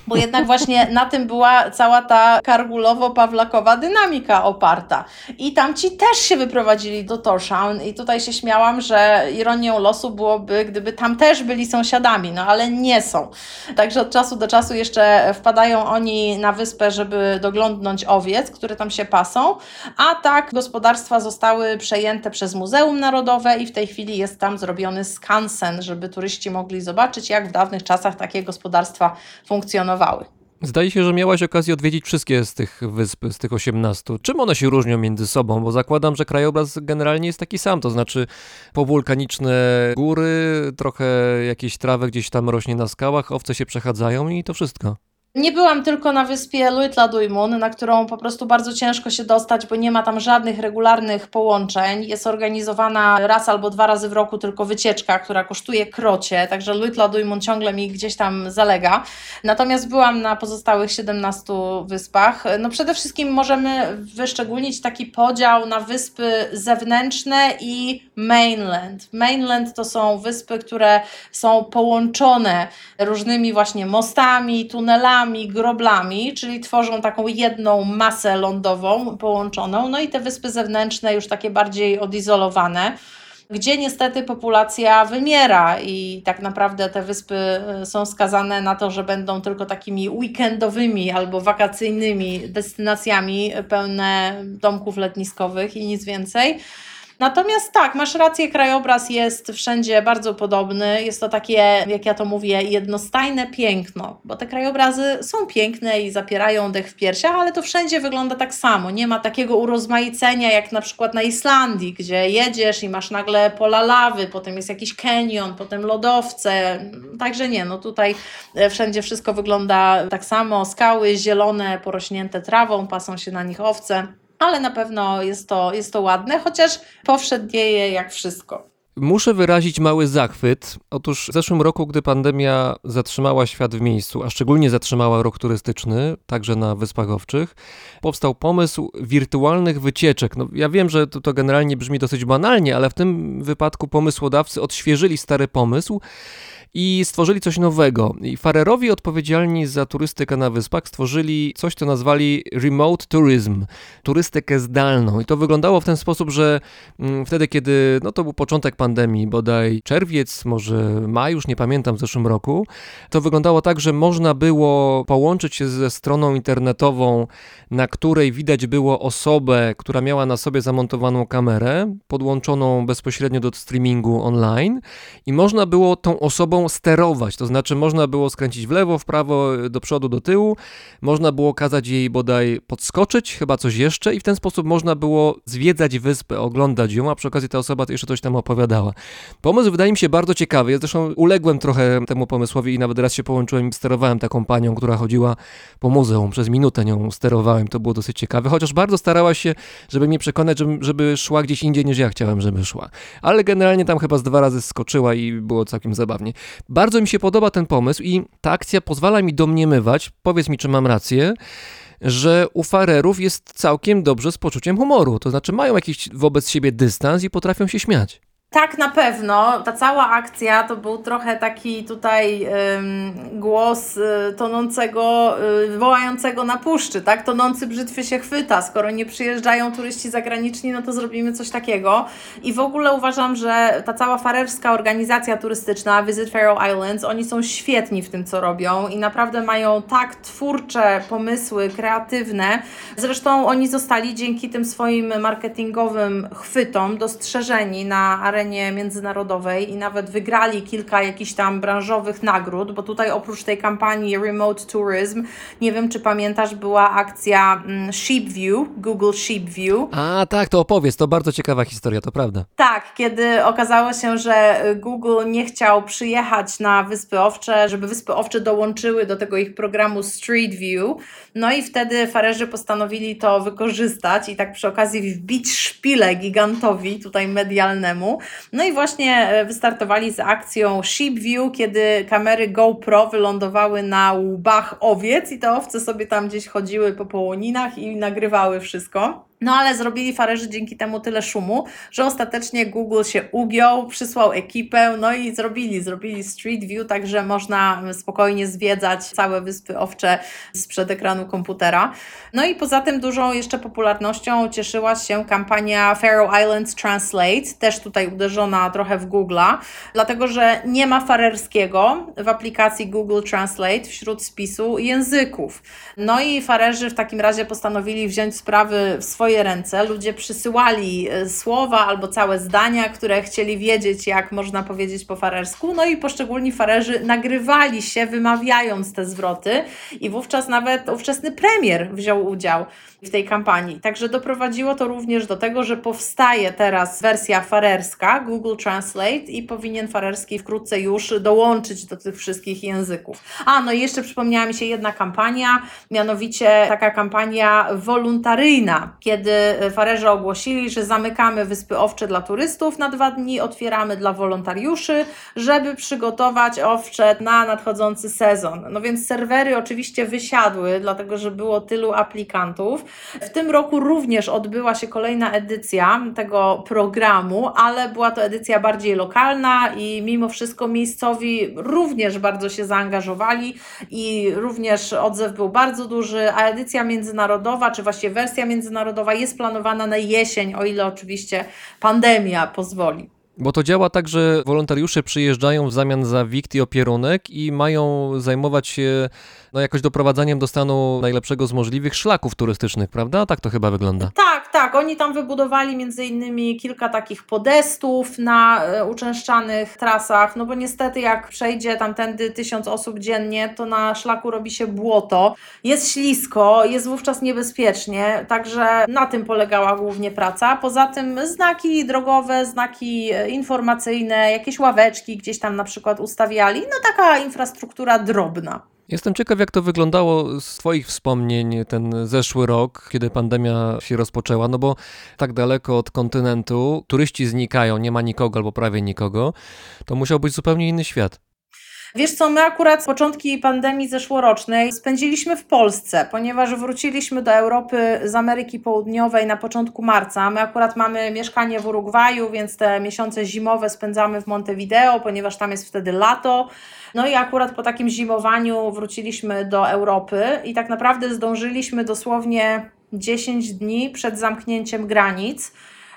bo jednak właśnie na tym była cała ta kargulowo-pawlakowa dynamika oparta. I tamci też się wyprowadzili do Torshavn i tutaj się śmiałam, że ironią losu byłoby, gdyby tam też byli sąsiadami, no ale nie są. Także od czasu do czasu jeszcze wpadają oni na wyspę, żeby doglądnąć owiec, które tam się pasą, a tak gospodarstwa zostały przejęte przez Muzeum Narodowe i w tej chwili jest tam zrobiony skansen, żeby turyści mogli zobaczyć, jak w dawnych czasach takie gospodarstwa funkcjonowały. Zdaje się, że miałaś okazję odwiedzić wszystkie z tych wysp, z tych 18. Czym one się różnią między sobą? Bo zakładam, że krajobraz generalnie jest taki sam, to znaczy powulkaniczne góry, trochę jakieś trawy gdzieś tam rośnie na skałach, owce się przechadzają i to wszystko. Nie byłam tylko na wyspie Luitladuimun, na którą po prostu bardzo ciężko się dostać, bo nie ma tam żadnych regularnych połączeń. Jest organizowana raz albo dwa razy w roku tylko wycieczka, która kosztuje krocie, także Luitladuimun ciągle mi gdzieś tam zalega. Natomiast byłam na pozostałych 17 wyspach. No przede wszystkim możemy wyszczególnić taki podział na wyspy zewnętrzne i mainland. Mainland to są wyspy, które są połączone różnymi właśnie mostami, tunelami, groblami, czyli tworzą taką jedną masę lądową połączoną. No i te wyspy zewnętrzne już takie bardziej odizolowane gdzie niestety populacja wymiera i tak naprawdę te wyspy y, są skazane na to, że będą tylko takimi weekendowymi albo wakacyjnymi destynacjami pełne domków letniskowych i nic więcej. Natomiast tak, masz rację, krajobraz jest wszędzie bardzo podobny. Jest to takie, jak ja to mówię, jednostajne piękno, bo te krajobrazy są piękne i zapierają dech w piersiach, ale to wszędzie wygląda tak samo. Nie ma takiego urozmaicenia jak na przykład na Islandii, gdzie jedziesz i masz nagle pola lawy, potem jest jakiś kenion, potem lodowce. Także nie, no tutaj e, wszędzie wszystko wygląda tak samo. Skały zielone, porośnięte trawą, pasą się na nich owce ale na pewno jest to, jest to ładne, chociaż powszednieje jak wszystko. Muszę wyrazić mały zachwyt. Otóż w zeszłym roku, gdy pandemia zatrzymała świat w miejscu, a szczególnie zatrzymała rok turystyczny, także na Wyspach Owczych, powstał pomysł wirtualnych wycieczek. No, ja wiem, że to, to generalnie brzmi dosyć banalnie, ale w tym wypadku pomysłodawcy odświeżyli stary pomysł i stworzyli coś nowego. I Farerowi odpowiedzialni za turystykę na wyspach stworzyli coś, co nazwali remote tourism, turystykę zdalną. I to wyglądało w ten sposób, że mm, wtedy, kiedy, no to był początek pandemii, bodaj czerwiec, może maj, już nie pamiętam, w zeszłym roku, to wyglądało tak, że można było połączyć się ze stroną internetową, na której widać było osobę, która miała na sobie zamontowaną kamerę, podłączoną bezpośrednio do streamingu online i można było tą osobą sterować, to znaczy można było skręcić w lewo, w prawo, do przodu, do tyłu, można było kazać jej bodaj podskoczyć, chyba coś jeszcze i w ten sposób można było zwiedzać wyspę, oglądać ją, a przy okazji ta osoba jeszcze coś tam opowiadała. Pomysł wydaje mi się bardzo ciekawy, ja zresztą uległem trochę temu pomysłowi i nawet raz się połączyłem i sterowałem taką panią, która chodziła po muzeum, przez minutę nią sterowałem, to było dosyć ciekawe, chociaż bardzo starała się, żeby mnie przekonać, żeby, żeby szła gdzieś indziej niż ja chciałem, żeby szła. Ale generalnie tam chyba z dwa razy skoczyła i było całkiem zabawnie. Bardzo mi się podoba ten pomysł i ta akcja pozwala mi domniemywać, powiedz mi, czy mam rację, że u farerów jest całkiem dobrze z poczuciem humoru. To znaczy mają jakiś wobec siebie dystans i potrafią się śmiać. Tak, na pewno. Ta cała akcja to był trochę taki tutaj ym, głos y, tonącego, y, wołającego na puszczy, tak? Tonący brzytwy się chwyta. Skoro nie przyjeżdżają turyści zagraniczni, no to zrobimy coś takiego. I w ogóle uważam, że ta cała farerska organizacja turystyczna, Visit Faroe Islands, oni są świetni w tym, co robią i naprawdę mają tak twórcze pomysły, kreatywne. Zresztą oni zostali dzięki tym swoim marketingowym chwytom dostrzeżeni na arenie arenie międzynarodowej i nawet wygrali kilka jakichś tam branżowych nagród, bo tutaj oprócz tej kampanii Remote Tourism, nie wiem czy pamiętasz, była akcja mm, Sheep View, Google Sheep View. A tak, to opowiedz, to bardzo ciekawa historia, to prawda. Tak, kiedy okazało się, że Google nie chciał przyjechać na Wyspy Owcze, żeby Wyspy Owcze dołączyły do tego ich programu Street View, no i wtedy farerzy postanowili to wykorzystać i tak przy okazji wbić szpilę gigantowi tutaj medialnemu. No i właśnie e, wystartowali z akcją Sheep View, kiedy kamery GoPro wylądowały na łbach owiec i te owce sobie tam gdzieś chodziły po połoninach i nagrywały wszystko. No ale zrobili farerzy dzięki temu tyle szumu, że ostatecznie Google się ugiął, przysłał ekipę, no i zrobili, zrobili Street View, także można spokojnie zwiedzać całe Wyspy Owcze sprzed ekranu komputera. No i poza tym dużą jeszcze popularnością cieszyła się kampania Faroe Islands Translate, też tutaj uderzona trochę w Google'a, dlatego że nie ma farerskiego w aplikacji Google Translate wśród spisu języków. No i farerzy w takim razie postanowili wziąć sprawy w swoje swoje ręce. Ludzie przysyłali e, słowa albo całe zdania, które chcieli wiedzieć, jak można powiedzieć po farersku. No i poszczególni farerzy nagrywali się, wymawiając te zwroty, i wówczas nawet ówczesny premier wziął udział w tej kampanii. Także doprowadziło to również do tego, że powstaje teraz wersja farerska Google Translate i powinien farerski wkrótce już dołączyć do tych wszystkich języków. A, no i jeszcze przypomniała mi się jedna kampania, mianowicie taka kampania wolontaryjna, kiedy farerzy ogłosili, że zamykamy wyspy owcze dla turystów na dwa dni, otwieramy dla wolontariuszy, żeby przygotować owcze na nadchodzący sezon. No więc serwery oczywiście wysiadły, dlatego że było tylu aplikantów. W tym roku również odbyła się kolejna edycja tego programu, ale była to edycja bardziej lokalna i mimo wszystko miejscowi również bardzo się zaangażowali i również odzew był bardzo duży, a edycja międzynarodowa, czy właściwie wersja międzynarodowa jest planowana na jesień, o ile oczywiście pandemia pozwoli. Bo to działa tak, że wolontariusze przyjeżdżają w zamian za wikt i opierunek i mają zajmować się no, jakoś doprowadzaniem do stanu najlepszego z możliwych szlaków turystycznych, prawda? Tak to chyba wygląda. Tak, tak. Oni tam wybudowali między innymi kilka takich podestów na e, uczęszczanych trasach, no bo niestety jak przejdzie tamtędy tysiąc osób dziennie, to na szlaku robi się błoto, jest ślisko, jest wówczas niebezpiecznie, także na tym polegała głównie praca. Poza tym znaki drogowe, znaki e, informacyjne, jakieś ławeczki gdzieś tam na przykład ustawiali, no taka infrastruktura drobna. Jestem ciekaw, jak to wyglądało z Twoich wspomnień ten zeszły rok, kiedy pandemia się rozpoczęła, no bo tak daleko od kontynentu turyści znikają, nie ma nikogo albo prawie nikogo, to musiał być zupełnie inny świat. Wiesz co, my akurat początki pandemii zeszłorocznej spędziliśmy w Polsce, ponieważ wróciliśmy do Europy z Ameryki Południowej na początku marca. My akurat mamy mieszkanie w Urugwaju, więc te miesiące zimowe spędzamy w Montevideo, ponieważ tam jest wtedy lato. No i akurat po takim zimowaniu wróciliśmy do Europy i tak naprawdę zdążyliśmy dosłownie 10 dni przed zamknięciem granic.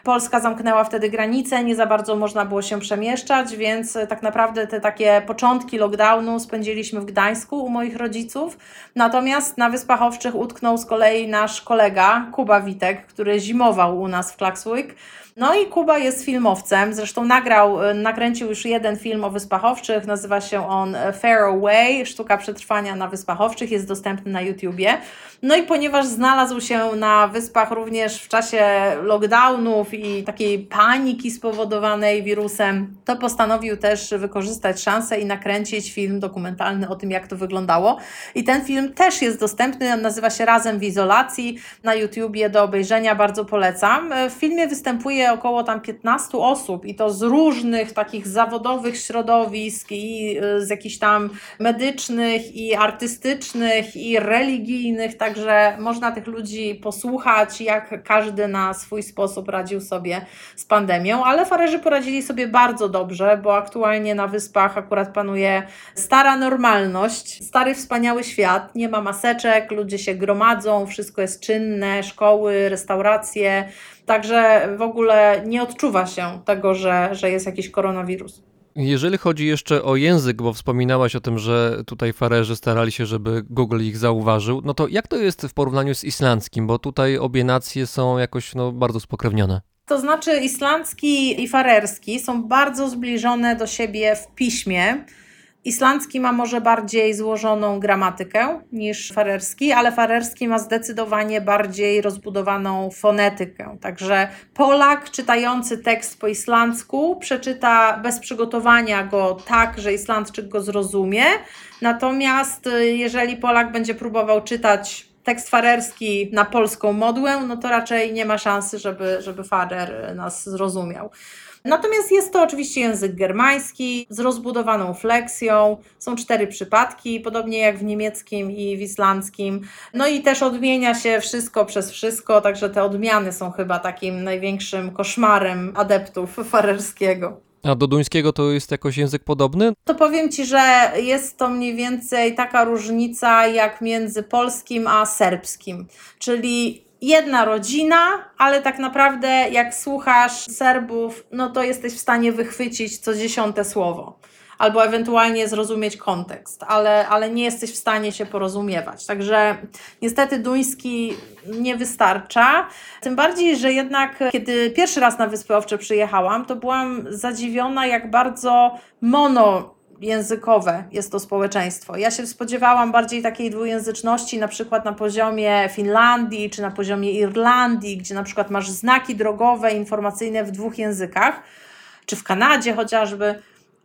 Polska zamknęła wtedy granice, nie za bardzo można było się przemieszczać, więc tak naprawdę te takie początki lockdownu spędziliśmy w Gdańsku u moich rodziców. Natomiast na Wyspach Owczych utknął z kolei nasz kolega Kuba Witek, który zimował u nas w Klakswyk. No i Kuba jest filmowcem, zresztą nagrał, nakręcił już jeden film o Wyspach Owczych, nazywa się on Fairway, sztuka przetrwania na Wyspach Owczych, jest dostępny na YouTubie. No i ponieważ znalazł się na Wyspach również w czasie lockdownów i takiej paniki spowodowanej wirusem, to postanowił też wykorzystać szansę i nakręcić film dokumentalny o tym, jak to wyglądało. I ten film też jest dostępny, nazywa się Razem w izolacji na YouTubie do obejrzenia, bardzo polecam. W filmie występuje około tam 15 osób i to z różnych takich zawodowych środowisk i y, z jakichś tam medycznych i artystycznych i religijnych, także można tych ludzi posłuchać, jak każdy na swój sposób radził sobie z pandemią, ale farerzy poradzili sobie bardzo dobrze, bo aktualnie na wyspach akurat panuje stara normalność, stary wspaniały świat, nie ma maseczek, ludzie się gromadzą, wszystko jest czynne, szkoły, restauracje, Także w ogóle nie odczuwa się tego, że, że jest jakiś koronawirus. Jeżeli chodzi jeszcze o język, bo wspominałaś o tym, że tutaj farerzy starali się, żeby Google ich zauważył, no to jak to jest w porównaniu z islandzkim, bo tutaj obie nacje są jakoś no, bardzo spokrewnione. To znaczy islandzki i farerski są bardzo zbliżone do siebie w piśmie. Islandzki ma może bardziej złożoną gramatykę niż farerski, ale farerski ma zdecydowanie bardziej rozbudowaną fonetykę. Także Polak czytający tekst po islandzku przeczyta bez przygotowania go tak, że Islandczyk go zrozumie. Natomiast y, jeżeli Polak będzie próbował czytać tekst farerski na polską modłę, no to raczej nie ma szansy, żeby, żeby farer nas zrozumiał. Natomiast jest to oczywiście język germański z rozbudowaną fleksją. Są cztery przypadki, podobnie jak w niemieckim i w islandzkim. No i też odmienia się wszystko przez wszystko, także te odmiany są chyba takim największym koszmarem adeptów farerskiego. A do duńskiego to jest jakoś język podobny? To powiem Ci, że jest to mniej więcej taka różnica jak między polskim a serbskim. Czyli jedna rodzina, ale tak naprawdę jak słuchasz Serbów, no to jesteś w stanie wychwycić co dziesiąte słowo. Albo ewentualnie zrozumieć kontekst, ale, ale nie jesteś w stanie się porozumiewać. Także niestety duński nie wystarcza. Tym bardziej, że jednak kiedy pierwszy raz na Wyspy Owcze przyjechałam, to byłam zadziwiona, jak bardzo mono językowe jest to społeczeństwo. Ja się spodziewałam bardziej takiej dwujęzyczności, na przykład na poziomie Finlandii czy na poziomie Irlandii, gdzie na przykład masz znaki drogowe, informacyjne w dwóch językach, czy w Kanadzie chociażby.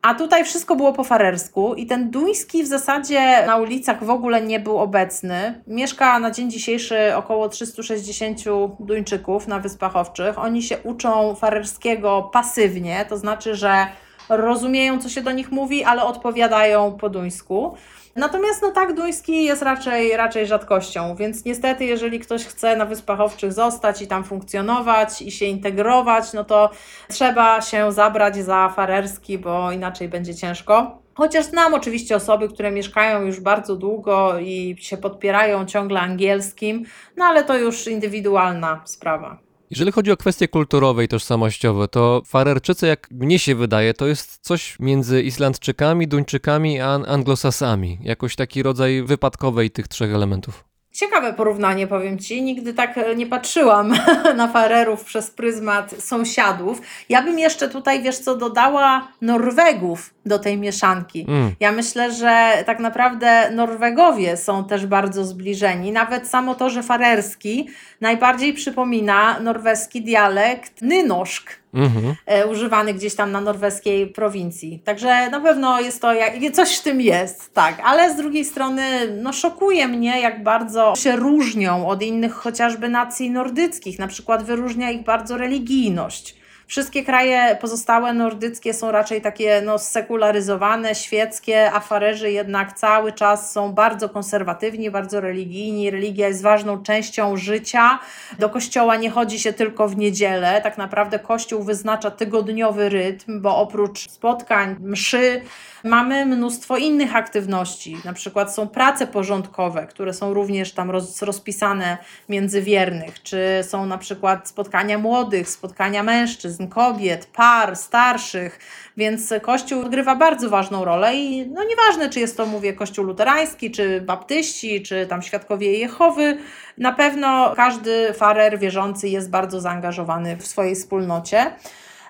A tutaj wszystko było po farersku i ten duński w zasadzie na ulicach w ogóle nie był obecny. Mieszka na dzień dzisiejszy około 360 Duńczyków na Wyspach Owczych. Oni się uczą farerskiego pasywnie, to znaczy, że rozumieją, co się do nich mówi, ale odpowiadają po duńsku. Natomiast no tak, duński jest raczej, raczej rzadkością, więc niestety, jeżeli ktoś chce na Wyspach Owczych zostać i tam funkcjonować i się integrować, no to trzeba się zabrać za farerski, bo inaczej będzie ciężko. Chociaż znam oczywiście osoby, które mieszkają już bardzo długo i się podpierają ciągle angielskim, no ale to już indywidualna sprawa. Jeżeli chodzi o kwestie kulturowe i tożsamościowe, to Farerczycy, jak mnie się wydaje, to jest coś między Islandczykami, Duńczykami a Anglosasami. Jakoś taki rodzaj wypadkowej tych trzech elementów. Ciekawe porównanie, powiem Ci. Nigdy tak e, nie patrzyłam na farerów przez pryzmat sąsiadów. Ja bym jeszcze tutaj, wiesz co, dodała Norwegów do tej mieszanki. Mm. Ja myślę, że tak naprawdę Norwegowie są też bardzo zbliżeni. Nawet samo to, że farerski najbardziej przypomina norweski dialekt nynoszk Mhm. e, używany gdzieś tam na norweskiej prowincji. Także na pewno jest to, jak, coś w tym jest, tak. Ale z drugiej strony, no szokuje mnie, jak bardzo się różnią od innych chociażby nacji nordyckich. Na przykład wyróżnia ich bardzo religijność. Wszystkie kraje pozostałe nordyckie są raczej takie no, sekularyzowane, świeckie, a Farerzy jednak cały czas są bardzo konserwatywni, bardzo religijni. Religia jest ważną częścią życia. Do kościoła nie chodzi się tylko w niedzielę. Tak naprawdę kościół wyznacza tygodniowy rytm, bo oprócz spotkań, mszy, mamy mnóstwo innych aktywności. Na przykład są prace porządkowe, które są również tam roz, rozpisane między wiernych, czy są na przykład spotkania młodych, spotkania mężczyzn, kobiet, par, starszych, więc Kościół odgrywa bardzo ważną rolę i no nieważne, czy jest to, mówię, Kościół luterański, czy baptyści, czy tam świadkowie Jehowy, na pewno każdy farer wierzący jest bardzo zaangażowany w swojej wspólnocie.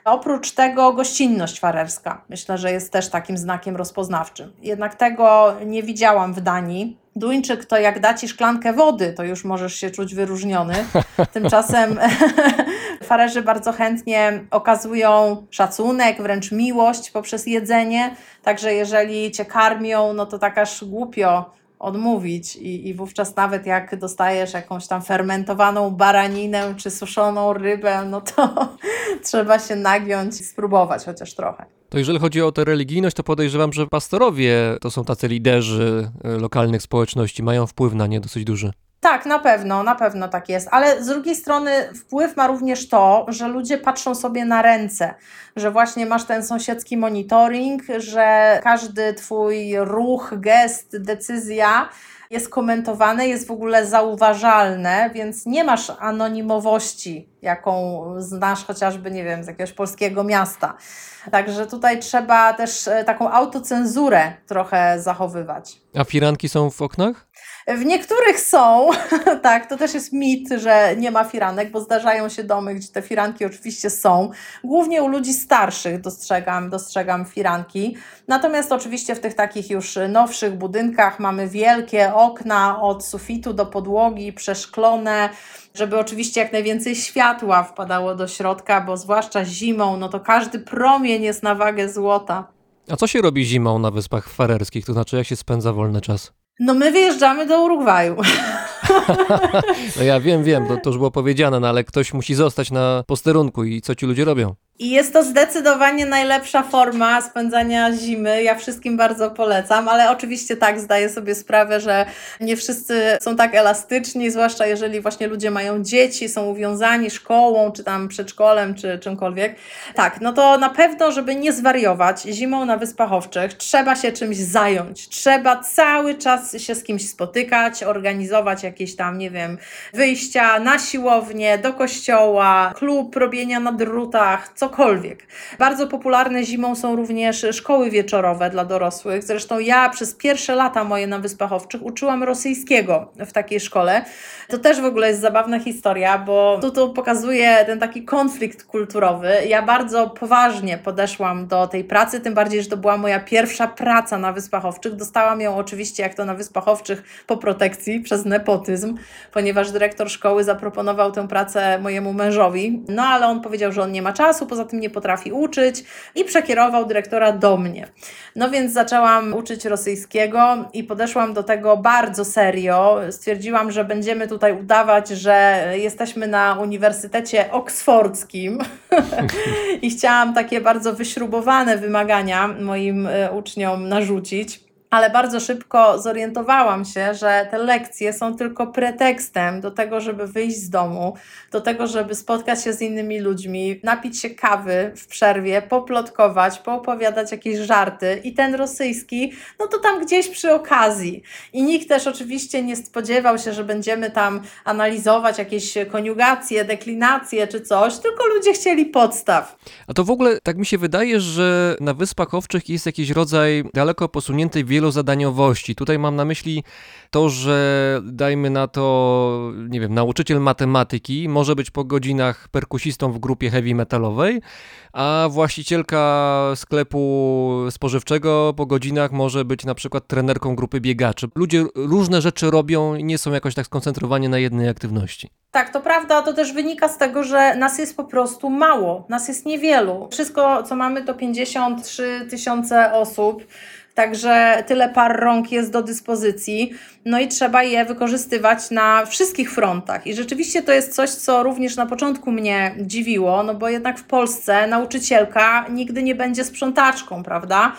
Oprócz tego gościnność farerska. Myślę, że jest też takim znakiem rozpoznawczym. Jednak tego nie widziałam w Danii. Duńczyk to jak da ci szklankę wody, to już możesz się czuć wyróżniony. Tymczasem farerzy bardzo chętnie okazują szacunek, wręcz miłość poprzez jedzenie. Także jeżeli cię karmią, no to tak aż głupio odmówić I, i wówczas nawet jak dostajesz jakąś tam fermentowaną baraninę czy suszoną rybę, no to trzeba się nagiąć i spróbować chociaż trochę. To jeżeli chodzi o tę religijność, to podejrzewam, że pastorowie to są tacy liderzy e, lokalnych społeczności, mają wpływ na nie dosyć duży. Tak, na pewno, na pewno tak jest, ale z drugiej strony wpływ ma również to, że ludzie patrzą sobie na ręce, że właśnie masz ten sąsiedzki monitoring, że każdy twój ruch, gest, decyzja jest komentowane, jest w ogóle zauważalne, więc nie masz anonimowości, jaką znasz chociażby, nie wiem, z jakiegoś polskiego miasta. Także tutaj trzeba też e, taką autocenzurę trochę zachowywać. A firanki są w oknach? W niektórych są, tak, to też jest mit, że nie ma firanek, bo zdarzają się domy, gdzie te firanki oczywiście są. Głównie u ludzi starszych dostrzegam, dostrzegam firanki. Natomiast oczywiście w tych takich już nowszych budynkach mamy wielkie okna od sufitu do podłogi, przeszklone, żeby oczywiście jak najwięcej światła wpadało do środka, bo zwłaszcza zimą, no to każdy promień jest na wagę złota. A co się robi zimą na Wyspach Farerskich? To znaczy, jak się spędza wolny czas? No my wyjeżdżamy do Urugwaju. No ja wiem, wiem, to, to już było powiedziane, no ale ktoś musi zostać na posterunku i co ci ludzie robią? I jest to zdecydowanie najlepsza forma spędzania zimy. Ja wszystkim bardzo polecam, ale oczywiście tak, zdaję sobie sprawę, że nie wszyscy są tak elastyczni, zwłaszcza jeżeli właśnie ludzie mają dzieci, są uwiązani szkołą, czy tam przedszkolem, czy czymkolwiek. Tak, no to na pewno, żeby nie zwariować zimą na Wyspach Owczych, trzeba się czymś zająć. Trzeba cały czas się z kimś spotykać, organizować jakieś tam, nie wiem, wyjścia na siłownię, do kościoła, klub robienia na drutach, cokolwiek. Bardzo popularne zimą są również szkoły wieczorowe dla dorosłych. Zresztą ja przez pierwsze lata moje na Wyspach Owczych uczyłam rosyjskiego w takiej szkole. To też w ogóle jest zabawna historia, bo tu, tu pokazuje ten taki konflikt kulturowy. Ja bardzo poważnie podeszłam do tej pracy, tym bardziej, że to była moja pierwsza praca na Wyspach Owczych. Dostałam ją oczywiście, jak to na Wyspach Owczych, po protekcji przez nepotyzm, ponieważ dyrektor szkoły zaproponował tę pracę mojemu mężowi. No ale on powiedział, że on nie ma czasu poza tym nie potrafi uczyć i przekierował dyrektora do mnie. No więc zaczęłam uczyć rosyjskiego i podeszłam do tego bardzo serio. Stwierdziłam, że będziemy tutaj udawać, że jesteśmy na Uniwersytecie Oksfordzkim i chciałam takie bardzo wyśrubowane wymagania moim e, uczniom narzucić. Ale bardzo szybko zorientowałam się, że te lekcje są tylko pretekstem do tego, żeby wyjść z domu, do tego, żeby spotkać się z innymi ludźmi, napić się kawy w przerwie, poplotkować, poopowiadać jakieś żarty. I ten rosyjski, no to tam gdzieś przy okazji. I nikt też oczywiście nie spodziewał się, że będziemy tam analizować jakieś koniugacje, deklinacje czy coś, tylko ludzie chcieli podstaw. A to w ogóle tak mi się wydaje, że na Wyspach Owczych jest jakiś rodzaj daleko posuniętej wielozadaniowości. Tutaj mam na myśli to, że dajmy na to, nie wiem, nauczyciel matematyki może być po godzinach perkusistą w grupie heavy metalowej, a właścicielka sklepu spożywczego po godzinach może być na przykład trenerką grupy biegaczy. Ludzie różne rzeczy robią i nie są jakoś tak skoncentrowani na jednej aktywności. Tak, to prawda, to też wynika z tego, że nas jest po prostu mało, nas jest niewielu. Wszystko, co mamy, to 53 tysiące osób. Także tyle par rąk jest do dyspozycji, no i trzeba je wykorzystywać na wszystkich frontach. I rzeczywiście to jest coś, co również na początku mnie dziwiło, no bo jednak w Polsce nauczycielka nigdy nie będzie sprzątaczką, prawda?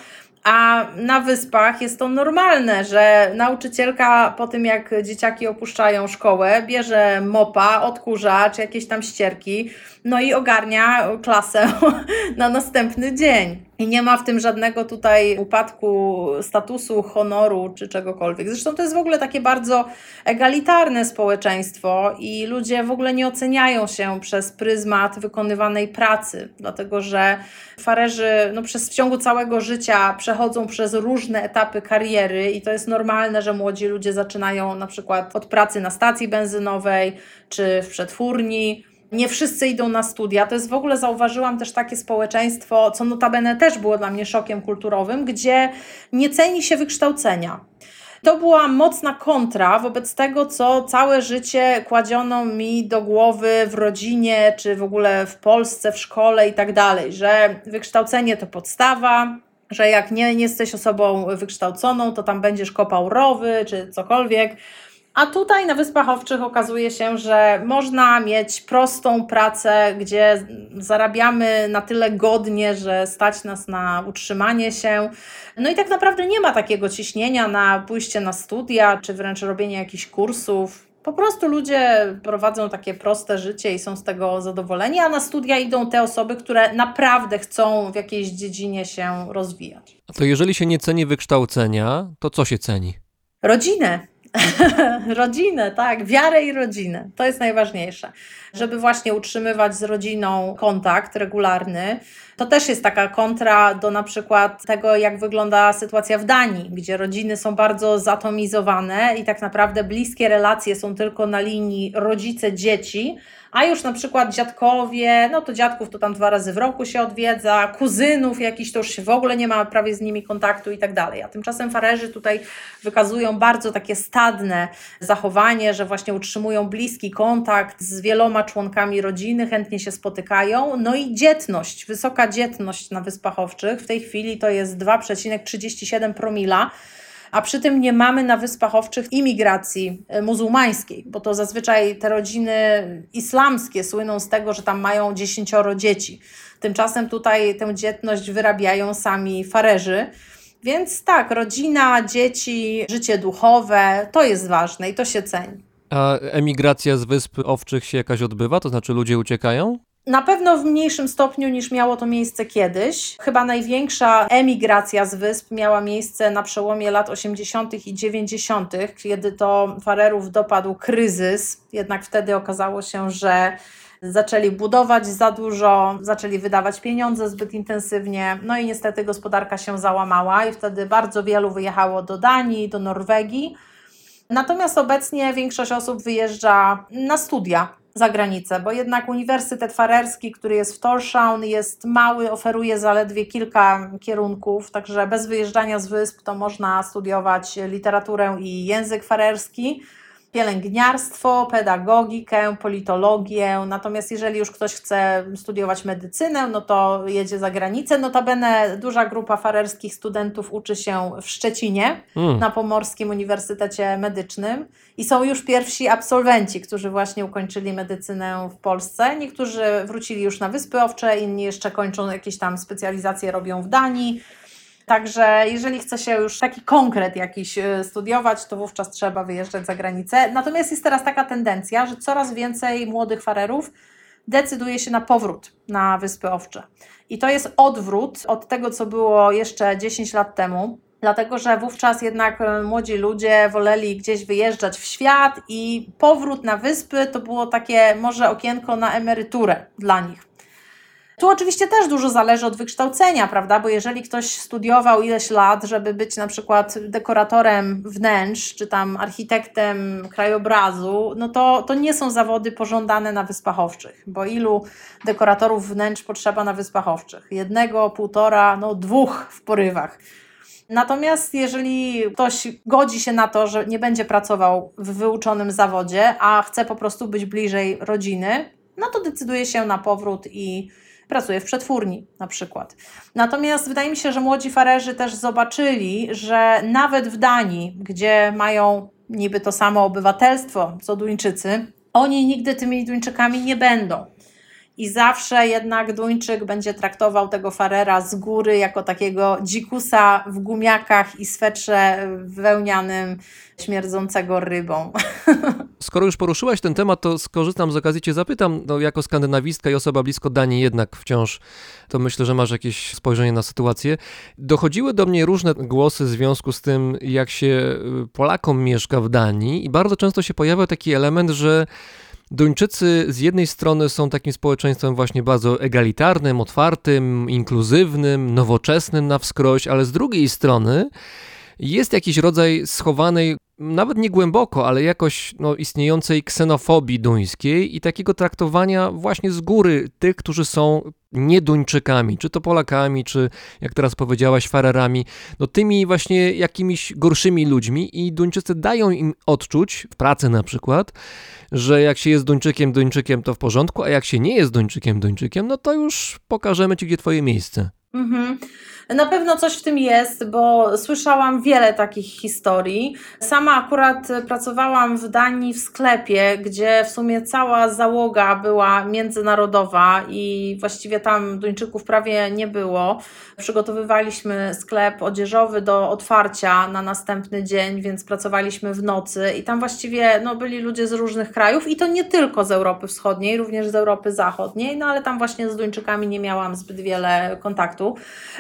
A na wyspach jest to normalne, że nauczycielka po tym, jak dzieciaki opuszczają szkołę, bierze mopa, odkurza czy jakieś tam ścierki, no i ogarnia klasę na następny dzień. I nie ma w tym żadnego tutaj upadku statusu, honoru czy czegokolwiek. Zresztą to jest w ogóle takie bardzo egalitarne społeczeństwo i ludzie w ogóle nie oceniają się przez pryzmat wykonywanej pracy, dlatego że farerzy no, przez w ciągu całego życia przechodzą przez różne etapy kariery i to jest normalne, że młodzi ludzie zaczynają na przykład od pracy na stacji benzynowej czy w przetwórni nie wszyscy idą na studia. To jest w ogóle, zauważyłam też takie społeczeństwo, co notabene też było dla mnie szokiem kulturowym, gdzie nie ceni się wykształcenia. To była mocna kontra wobec tego, co całe życie kładziono mi do głowy w rodzinie, czy w ogóle w Polsce, w szkole i tak dalej, że wykształcenie to podstawa, że jak nie, nie jesteś osobą wykształconą, to tam będziesz kopał rowy, czy cokolwiek. A tutaj na Wyspach Owczych okazuje się, że można mieć prostą pracę, gdzie zarabiamy na tyle godnie, że stać nas na utrzymanie się. No i tak naprawdę nie ma takiego ciśnienia na pójście na studia, czy wręcz robienie jakichś kursów. Po prostu ludzie prowadzą takie proste życie i są z tego zadowoleni, a na studia idą te osoby, które naprawdę chcą w jakiejś dziedzinie się rozwijać. A to jeżeli się nie ceni wykształcenia, to co się ceni? Rodzinę. rodzinę, tak, wiarę i rodzinę. To jest najważniejsze. Żeby właśnie utrzymywać z rodziną kontakt regularny. To też jest taka kontra do na przykład tego, jak wygląda sytuacja w Danii, gdzie rodziny są bardzo zatomizowane i tak naprawdę bliskie relacje są tylko na linii rodzice-dzieci, a już na przykład dziadkowie, no to dziadków to tam dwa razy w roku się odwiedza, kuzynów jakiś to już się w ogóle nie ma prawie z nimi kontaktu i tak dalej. A tymczasem farerzy tutaj wykazują bardzo takie stadne zachowanie, że właśnie utrzymują bliski kontakt z wieloma członkami rodziny, chętnie się spotykają. No i dzietność, wysoka dzietność na Wyspach Owczych w tej chwili to jest 2,37 promila a przy tym nie mamy na Wyspach Owczych imigracji e, muzułmańskiej, bo to zazwyczaj te rodziny islamskie słyną z tego, że tam mają dziesięcioro dzieci. Tymczasem tutaj tę dzietność wyrabiają sami farerzy. Więc tak, rodzina, dzieci, życie duchowe to jest ważne i to się ceni. A emigracja z Wysp Owczych się jakaś odbywa? To znaczy ludzie uciekają? Na pewno w mniejszym stopniu niż miało to miejsce kiedyś. Chyba największa emigracja z wysp miała miejsce na przełomie lat 80. i 90., kiedy to farerów dopadł kryzys. Jednak wtedy okazało się, że zaczęli budować za dużo, zaczęli wydawać pieniądze zbyt intensywnie, no i niestety gospodarka się załamała i wtedy bardzo wielu wyjechało do Danii, do Norwegii. Natomiast obecnie większość osób wyjeżdża na studia za granicę, bo jednak Uniwersytet Farerski, który jest w Tórshavn, jest mały, oferuje zaledwie kilka kierunków, także bez wyjeżdżania z wysp to można studiować literaturę i język farerski. Pielęgniarstwo, pedagogikę, politologię. Natomiast jeżeli już ktoś chce studiować medycynę, no to jedzie za granicę. Notabene duża grupa farerskich studentów uczy się w Szczecinie Mm. na Pomorskim Uniwersytecie Medycznym i są już pierwsi absolwenci, którzy właśnie ukończyli medycynę w Polsce. Niektórzy wrócili już na Wyspy Owcze, inni jeszcze kończą jakieś tam specjalizacje, robią w Danii. Także jeżeli chce się już taki konkret jakiś y, studiować, to wówczas trzeba wyjeżdżać za granicę. Natomiast jest teraz taka tendencja, że coraz więcej młodych farerów decyduje się na powrót na Wyspy Owcze. I to jest odwrót od tego, co było jeszcze 10 lat temu. Dlatego, że wówczas jednak e, młodzi ludzie woleli gdzieś wyjeżdżać w świat i powrót na wyspy to było takie może okienko na emeryturę dla nich. Tu oczywiście też dużo zależy od wykształcenia, prawda? Bo jeżeli ktoś studiował ileś lat, żeby być na przykład dekoratorem wnętrz, czy tam architektem krajobrazu, no to, to nie są zawody pożądane na Wyspach Owczych, bo ilu dekoratorów wnętrz potrzeba na Wyspach Owczych? Jednego, półtora, no dwóch w porywach. Natomiast jeżeli ktoś godzi się na to, że nie będzie pracował w wyuczonym zawodzie, a chce po prostu być bliżej rodziny, no to decyduje się na powrót i pracuje w przetwórni na przykład. Natomiast wydaje mi się, że młodzi farerzy też zobaczyli, że nawet w Danii, gdzie mają niby to samo obywatelstwo co Duńczycy, oni nigdy tymi Duńczykami nie będą. I zawsze jednak Duńczyk będzie traktował tego farera z góry jako takiego dzikusa w gumiakach i swetrze wełnianym, śmierdzącego rybą. Skoro już poruszyłaś ten temat, to skorzystam z okazji Cię zapytam, no jako skandynawistka i osoba blisko Danii jednak wciąż, to myślę, że masz jakieś spojrzenie na sytuację. Dochodziły do mnie różne głosy w związku z tym, jak się y, Polakom mieszka w Danii i bardzo często się pojawia taki element, że Duńczycy z jednej strony są takim społeczeństwem właśnie bardzo egalitarnym, otwartym, inkluzywnym, nowoczesnym na wskroś, ale z drugiej strony jest jakiś rodzaj schowanej, nawet nie głęboko, ale jakoś no, istniejącej ksenofobii duńskiej i takiego traktowania właśnie z góry tych, którzy są nie Duńczykami, czy to Polakami, czy jak teraz powiedziałaś, Farerami, no tymi właśnie jakimiś gorszymi ludźmi i Duńczycy dają im odczuć, w pracy na przykład, że jak się jest Duńczykiem, Duńczykiem to w porządku, a jak się nie jest Duńczykiem, Duńczykiem, no to już pokażemy ci, gdzie twoje miejsce. Mhm. Na pewno coś w tym jest, bo słyszałam wiele takich historii. Sama akurat pracowałam w Danii w sklepie, gdzie w sumie cała załoga była międzynarodowa i właściwie tam Duńczyków prawie nie było. Przygotowywaliśmy sklep odzieżowy do otwarcia na następny dzień, więc pracowaliśmy w nocy i tam właściwie no, byli ludzie z różnych krajów i to nie tylko z Europy Wschodniej, również z Europy Zachodniej, no ale tam właśnie z Duńczykami nie miałam zbyt wiele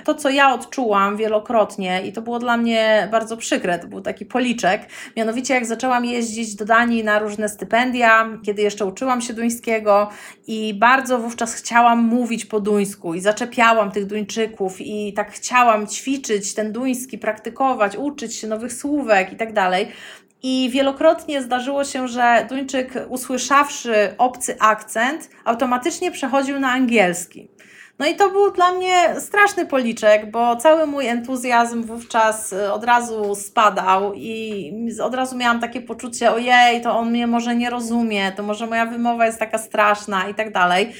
To, co ja odczułam wielokrotnie i to było dla mnie bardzo przykre, to był taki policzek, mianowicie jak zaczęłam jeździć do Danii na różne stypendia, kiedy jeszcze uczyłam się duńskiego i bardzo wówczas chciałam mówić po duńsku i zaczepiałam tych Duńczyków i tak chciałam ćwiczyć ten duński, praktykować, uczyć się nowych słówek i tak dalej. I wielokrotnie zdarzyło się, że Duńczyk, usłyszawszy obcy akcent, automatycznie przechodził na angielski. No i to był dla mnie straszny policzek, bo cały mój entuzjazm wówczas y, od razu spadał i od razu miałam takie poczucie, ojej, to on mnie może nie rozumie, to może moja wymowa jest taka straszna i tak dalej.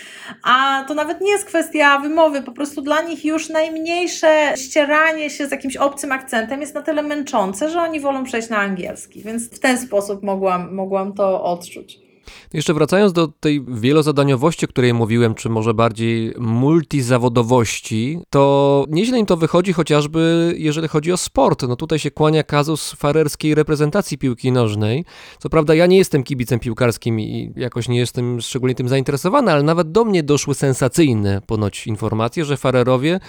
A to nawet nie jest kwestia wymowy, po prostu dla nich już najmniejsze ścieranie się z jakimś obcym akcentem jest na tyle męczące, że oni wolą przejść na angielski, więc w ten sposób mogłam, mogłam to odczuć. Jeszcze wracając do tej wielozadaniowości, o której mówiłem, czy może bardziej multizawodowości, to nieźle im to wychodzi chociażby jeżeli chodzi o sport. No tutaj się kłania kazus farerskiej reprezentacji piłki nożnej. Co prawda ja nie jestem kibicem piłkarskim i jakoś nie jestem szczególnie tym zainteresowany, ale nawet do mnie doszły sensacyjne ponoć informacje, że farerowie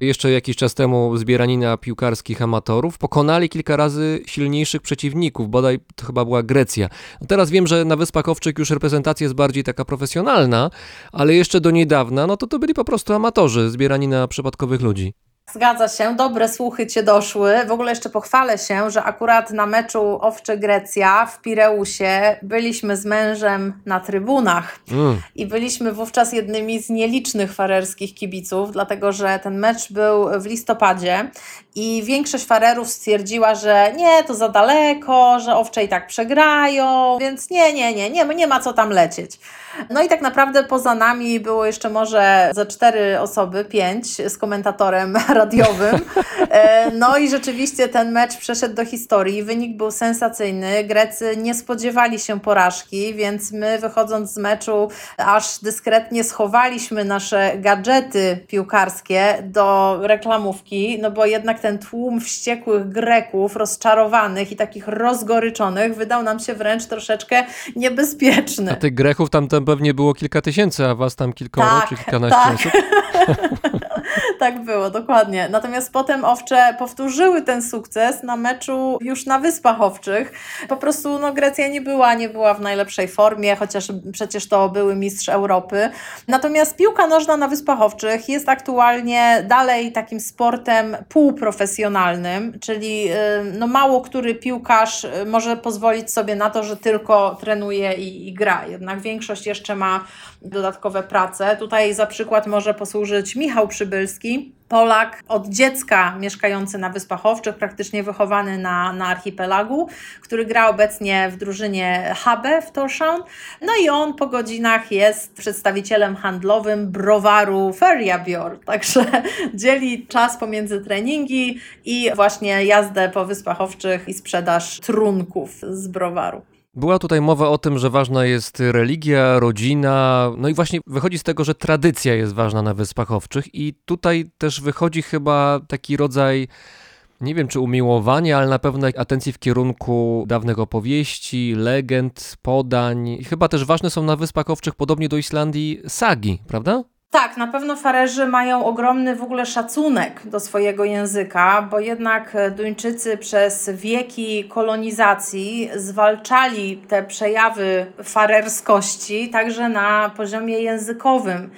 jeszcze jakiś czas temu zbieranina piłkarskich amatorów pokonali kilka razy silniejszych przeciwników, bodaj to chyba była Grecja. No teraz wiem, że na Wyspach Owczych już reprezentacja jest bardziej taka profesjonalna, ale jeszcze do niedawna, no to to byli po prostu amatorzy zbierani na przypadkowych ludzi. Zgadza się, dobre słuchy Cię doszły. W ogóle jeszcze pochwalę się, że akurat na meczu Owcze-Grecja w Pireusie byliśmy z mężem na trybunach Mm. i byliśmy wówczas jednymi z nielicznych farerskich kibiców, dlatego że ten mecz był w listopadzie i większość farerów stwierdziła, że nie, to za daleko, że owcze i tak przegrają, więc nie, nie, nie, nie, nie ma co tam lecieć. No i tak naprawdę poza nami było jeszcze może ze cztery osoby, pięć z komentatorem radiowym. E, No i rzeczywiście ten mecz przeszedł do historii. Wynik był sensacyjny. Grecy nie spodziewali się porażki, więc my wychodząc z meczu aż dyskretnie schowaliśmy nasze gadżety piłkarskie do reklamówki, no bo jednak ten tłum wściekłych Greków, rozczarowanych i takich rozgoryczonych wydał nam się wręcz troszeczkę niebezpieczny. A tych Grechów tam, tam pewnie było kilka tysięcy, a was tam kilkoro Tak, czy kilkanaście tak. osób. Tak było, dokładnie. Natomiast potem owcze powtórzyły ten sukces na meczu już na Wyspach Owczych. Po prostu no, Grecja nie była, nie była w najlepszej formie, chociaż przecież to były mistrz Europy. Natomiast piłka nożna na Wyspach Owczych jest aktualnie dalej takim sportem półprofesjonalnym, czyli y, no, mało który piłkarz y, może pozwolić sobie na to, że tylko trenuje i, i gra. Jednak większość jeszcze ma dodatkowe prace. Tutaj za przykład może posłużyć Michał Przybylski, Polak od dziecka mieszkający na Wyspach Owczych, praktycznie wychowany na, na archipelagu, który gra obecnie w drużynie Habe w Torshavn. No i on po godzinach jest przedstawicielem handlowym browaru Ferjabjord, także dzieli czas pomiędzy treningi i właśnie jazdę po Wyspach Owczych i sprzedaż trunków z browaru. Była tutaj mowa o tym, że ważna jest religia, rodzina, no i właśnie wychodzi z tego, że tradycja jest ważna na Wyspach Owczych i tutaj też wychodzi chyba taki rodzaj, nie wiem czy umiłowania, ale na pewno atencji w kierunku dawnych opowieści, legend, podań. I chyba też ważne są na Wyspach Owczych, podobnie do Islandii, sagi, prawda? Tak, na pewno Farerzy mają ogromny w ogóle szacunek do swojego języka, bo jednak Duńczycy przez wieki kolonizacji zwalczali te przejawy farerskości także na poziomie językowym.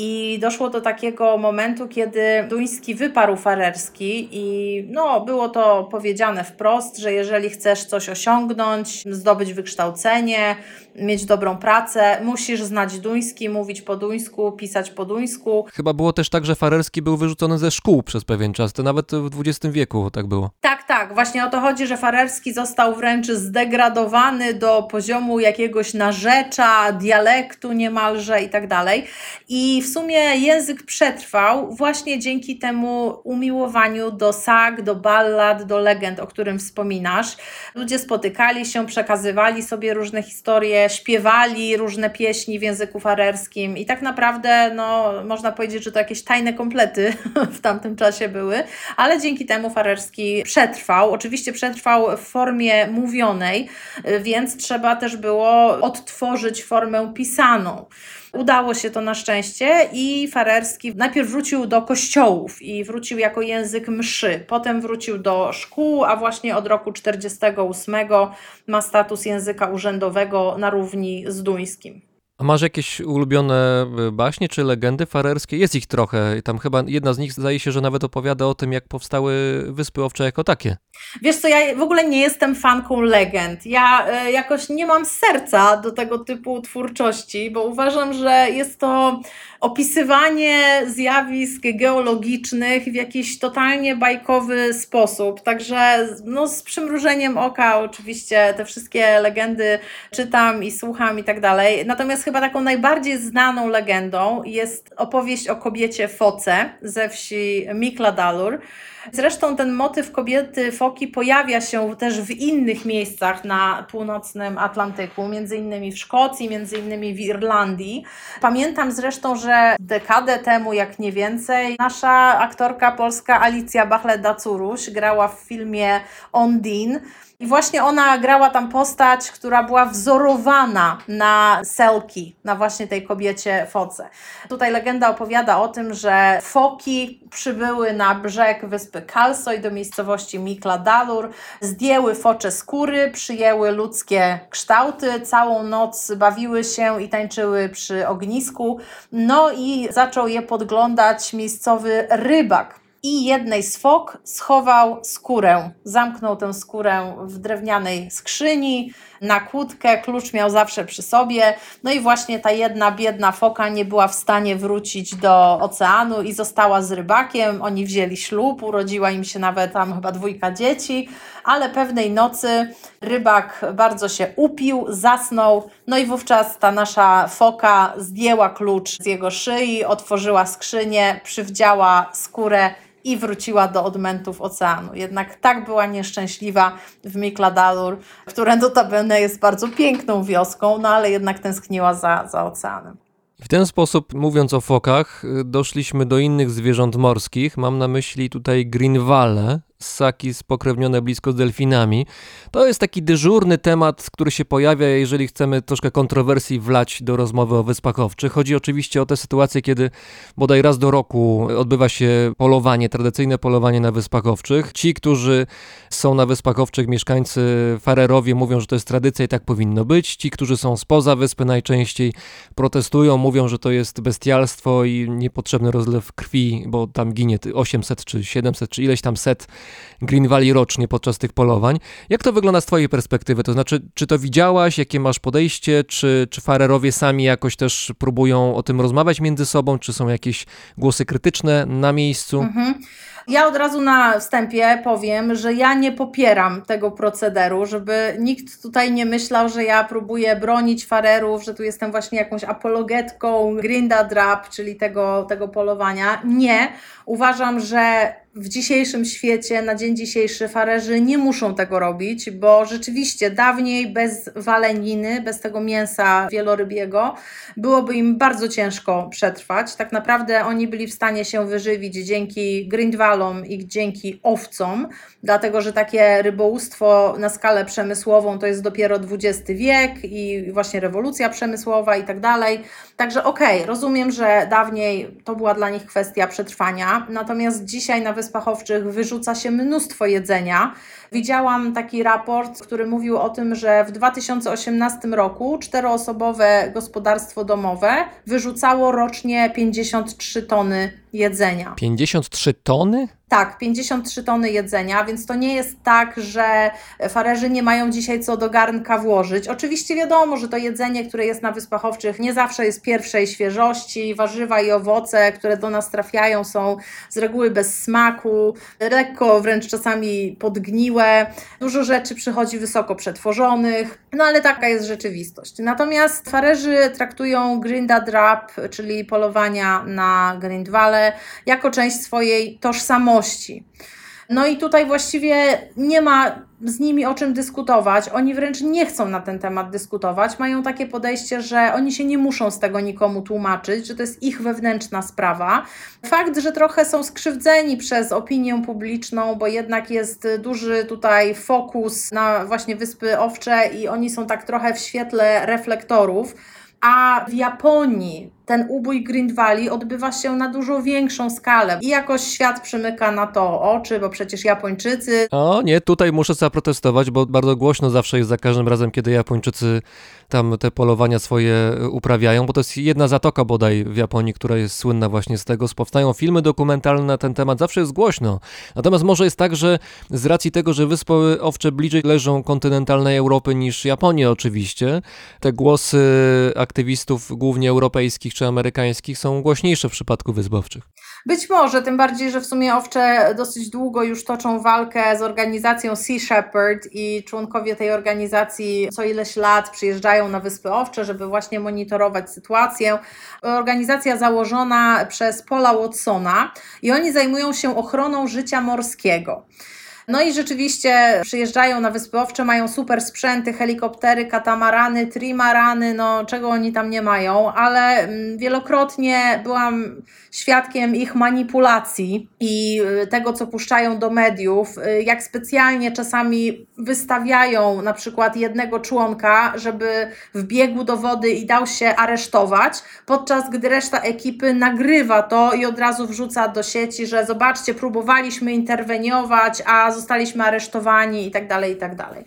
I doszło do takiego momentu, kiedy duński wyparł farerski i no, było to powiedziane wprost, że jeżeli chcesz coś osiągnąć, zdobyć wykształcenie, mieć dobrą pracę, musisz znać duński, mówić po duńsku, pisać po duńsku. Chyba było też tak, że farerski był wyrzucony ze szkół przez pewien czas, to nawet w XX wieku tak było. Tak, tak, właśnie o to chodzi, że farerski został wręcz zdegradowany do poziomu jakiegoś narzecza, dialektu niemalże i tak dalej. I w sumie język przetrwał właśnie dzięki temu umiłowaniu do sag, do ballad, do legend, o którym wspominasz. Ludzie spotykali się, przekazywali sobie różne historie, śpiewali różne pieśni w języku farerskim i tak naprawdę no, można powiedzieć, że to jakieś tajne komplety w tamtym czasie były, ale dzięki temu farerski przetrwał. Oczywiście przetrwał w formie mówionej, y, więc trzeba też było odtworzyć formę pisaną. Udało się to na szczęście i farerski najpierw wrócił do kościołów i wrócił jako język mszy, potem wrócił do szkół, a właśnie od roku 48 ma status języka urzędowego na równi z duńskim. A masz jakieś ulubione y, baśnie czy legendy farerskie? Jest ich trochę. Tam chyba jedna z nich zdaje się, że nawet opowiada o tym, jak powstały Wyspy Owcze jako takie. Wiesz co, ja w ogóle nie jestem fanką legend. Ja y, jakoś nie mam serca do tego typu twórczości, bo uważam, że jest to opisywanie zjawisk geologicznych w jakiś totalnie bajkowy sposób. Także no, z przymrużeniem oka oczywiście te wszystkie legendy czytam i słucham i tak dalej. Natomiast chyba taką najbardziej znaną legendą jest opowieść o kobiecie Foce ze wsi Mikladalur. Zresztą ten motyw kobiety foki pojawia się też w innych miejscach na północnym Atlantyku, między innymi w Szkocji, między innymi w Irlandii. Pamiętam zresztą, że dekadę temu, jak nie więcej, nasza aktorka polska Alicja Bachleda-Curuś grała w filmie Ondine. I właśnie ona grała tam postać, która była wzorowana na Selki, na właśnie tej kobiecie foce. Tutaj legenda opowiada o tym, że foki przybyły na brzeg wyspy Kalsoj do miejscowości Mikladalur, zdjęły focze skóry, przyjęły ludzkie kształty, całą noc bawiły się i tańczyły przy ognisku. No i zaczął je podglądać miejscowy rybak. I jednej z fok schował skórę. Zamknął tę skórę w drewnianej skrzyni, na kłódkę, klucz miał zawsze przy sobie. No i właśnie ta jedna biedna foka nie była w stanie wrócić do oceanu i została z rybakiem. Oni wzięli ślub, urodziła im się nawet tam chyba dwójka dzieci, ale pewnej nocy rybak bardzo się upił, zasnął. No i wówczas ta nasza foka zdjęła klucz z jego szyi, otworzyła skrzynię, przywdziała skórę i wróciła do odmętów oceanu. Jednak tak była nieszczęśliwa w Mikladalur, które notabene jest bardzo piękną wioską, no ale jednak tęskniła za, za oceanem. W ten sposób, mówiąc o fokach, doszliśmy do innych zwierząt morskich. Mam na myśli tutaj greenwale, ssaki spokrewnione blisko z delfinami. To jest taki dyżurny temat, który się pojawia, jeżeli chcemy troszkę kontrowersji wlać do rozmowy o Wyspach Owczych. Chodzi oczywiście o te sytuacje, kiedy bodaj raz do roku odbywa się polowanie, tradycyjne polowanie na Wyspach Owczych. Ci, którzy są na Wyspach Owczych, mieszkańcy Farerowie mówią, że to jest tradycja i tak powinno być. Ci, którzy są spoza wyspy najczęściej protestują, mówią, że to jest bestialstwo i niepotrzebny rozlew krwi, bo tam ginie 800 czy 700 czy ileś tam set Green Valley rocznie podczas tych polowań. Jak to wygląda z Twojej perspektywy? To znaczy, czy to widziałaś, jakie masz podejście, czy, czy farerowie sami jakoś też próbują o tym rozmawiać między sobą, czy są jakieś głosy krytyczne na miejscu? Mhm. Ja od razu na wstępie powiem, że ja nie popieram tego procederu, żeby nikt tutaj nie myślał, że ja próbuję bronić farerów, że tu jestem właśnie jakąś apologetką grinda drap, czyli tego, tego polowania. Nie. Uważam, że w dzisiejszym świecie, na dzień dzisiejszy, farerzy nie muszą tego robić, bo rzeczywiście dawniej bez waleniny, bez tego mięsa wielorybiego, byłoby im bardzo ciężko przetrwać. Tak naprawdę oni byli w stanie się wyżywić dzięki grindwalom i dzięki owcom, dlatego że takie rybołówstwo na skalę przemysłową to jest dopiero XX wiek i właśnie rewolucja przemysłowa i tak dalej. Także okej, okay, rozumiem, że dawniej to była dla nich kwestia przetrwania, natomiast dzisiaj na Wyspach Owczych wyrzuca się mnóstwo jedzenia. Widziałam taki raport, który mówił o tym, że w 2018 roku czteroosobowe gospodarstwo domowe wyrzucało rocznie 53 tony jedzenia. 53 tony? Tak, 53 tony jedzenia, więc to nie jest tak, że farerzy nie mają dzisiaj co do garnka włożyć. Oczywiście wiadomo, że to jedzenie, które jest na Wyspach Owczych, nie zawsze jest pierwszej świeżości. Warzywa i owoce, które do nas trafiają, są z reguły bez smaku, lekko wręcz czasami podgniłe. Dużo rzeczy przychodzi wysoko przetworzonych, no ale taka jest rzeczywistość. Natomiast farerzy traktują grinda drap, czyli polowania na grindwale, jako część swojej tożsamości no i tutaj właściwie nie ma z nimi o czym dyskutować. Oni wręcz nie chcą na ten temat dyskutować. Mają takie podejście, że oni się nie muszą z tego nikomu tłumaczyć, że to jest ich wewnętrzna sprawa. Fakt, że trochę są skrzywdzeni przez opinię publiczną, bo jednak jest duży tutaj fokus na właśnie Wyspy Owcze i oni są tak trochę w świetle reflektorów. A w Japonii ten ubój Grindwali odbywa się na dużo większą skalę i jakoś świat przymyka na to oczy, bo przecież Japończycy. O nie, tutaj muszę zaprotestować, bo bardzo głośno zawsze jest za każdym razem, kiedy Japończycy tam te polowania swoje uprawiają, bo to jest jedna zatoka bodaj w Japonii, która jest słynna właśnie z tego. Powstają filmy dokumentalne na ten temat, zawsze jest głośno. Natomiast może jest tak, że z racji tego, że Wyspy Owcze bliżej leżą kontynentalnej Europy niż Japonia oczywiście, te głosy aktywistów głównie europejskich czy amerykańskich są głośniejsze w przypadku Wysp Owczych. Być może, tym bardziej, że w sumie owcze dosyć długo już toczą walkę z organizacją Sea Shepherd i członkowie tej organizacji co ileś lat przyjeżdżają na Wyspy Owcze, żeby właśnie monitorować sytuację. Organizacja założona przez Paula Watsona i oni zajmują się ochroną życia morskiego. No i rzeczywiście przyjeżdżają na Wyspy Owcze, mają super sprzęty, helikoptery, katamarany, trimarany, no czego oni tam nie mają, ale mm, wielokrotnie byłam świadkiem ich manipulacji i y, tego, co puszczają do mediów, y, jak specjalnie czasami wystawiają na przykład jednego członka, żeby wbiegł do wody i dał się aresztować, podczas gdy reszta ekipy nagrywa to i od razu wrzuca do sieci, że zobaczcie, próbowaliśmy interweniować, a zostaliśmy aresztowani i tak dalej, i tak dalej.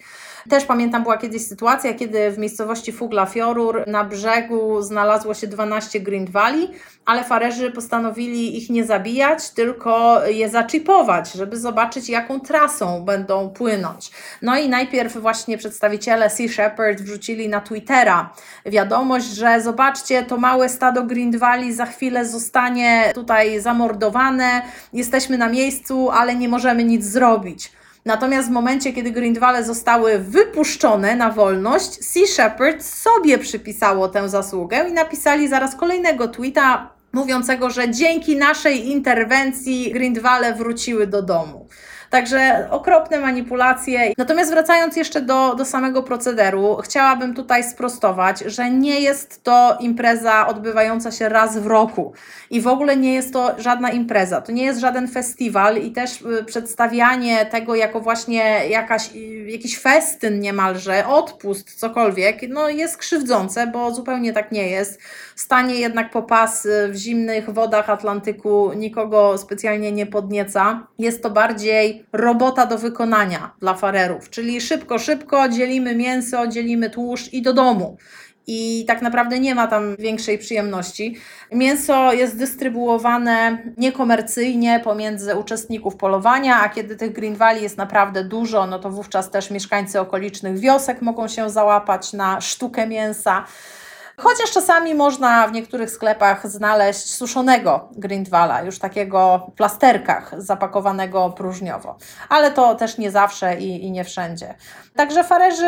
Też pamiętam, była kiedyś sytuacja, kiedy w miejscowości Fugla Fiorur na brzegu znalazło się 12 Green Valley, ale farerzy postanowili ich nie zabijać, tylko je zaczipować, żeby zobaczyć, jaką trasą będą płynąć. No i najpierw właśnie przedstawiciele Sea Shepherd wrzucili na Twittera wiadomość, że zobaczcie, to małe stado Valley za chwilę zostanie tutaj zamordowane, jesteśmy na miejscu, ale nie możemy nic zrobić. Natomiast w momencie, kiedy Grindwale zostały wypuszczone na wolność, Sea Shepherd sobie przypisało tę zasługę i napisali zaraz kolejnego tweeta mówiącego, że dzięki naszej interwencji Grindwale wróciły do domu. Także okropne manipulacje. Natomiast wracając jeszcze do, do samego procederu, chciałabym tutaj sprostować, że nie jest to impreza odbywająca się raz w roku i w ogóle nie jest to żadna impreza. To nie jest żaden festiwal i też y, przedstawianie tego jako właśnie jakaś, y, jakiś festyn niemalże, odpust, cokolwiek, no jest krzywdzące, bo zupełnie tak nie jest. Stanie jednak po pas y, w zimnych wodach Atlantyku nikogo specjalnie nie podnieca. Jest to bardziej robota do wykonania dla farerów, czyli szybko, szybko dzielimy mięso, dzielimy tłuszcz i do domu. I tak naprawdę nie ma tam większej przyjemności. Mięso jest dystrybuowane niekomercyjnie pomiędzy uczestników polowania, a kiedy tych Green Valley jest naprawdę dużo, no to wówczas też mieszkańcy okolicznych wiosek mogą się załapać na sztukę mięsa. Chociaż czasami można w niektórych sklepach znaleźć suszonego grindwala, już takiego w plasterkach zapakowanego próżniowo. Ale to też nie zawsze i, i nie wszędzie. Także farerzy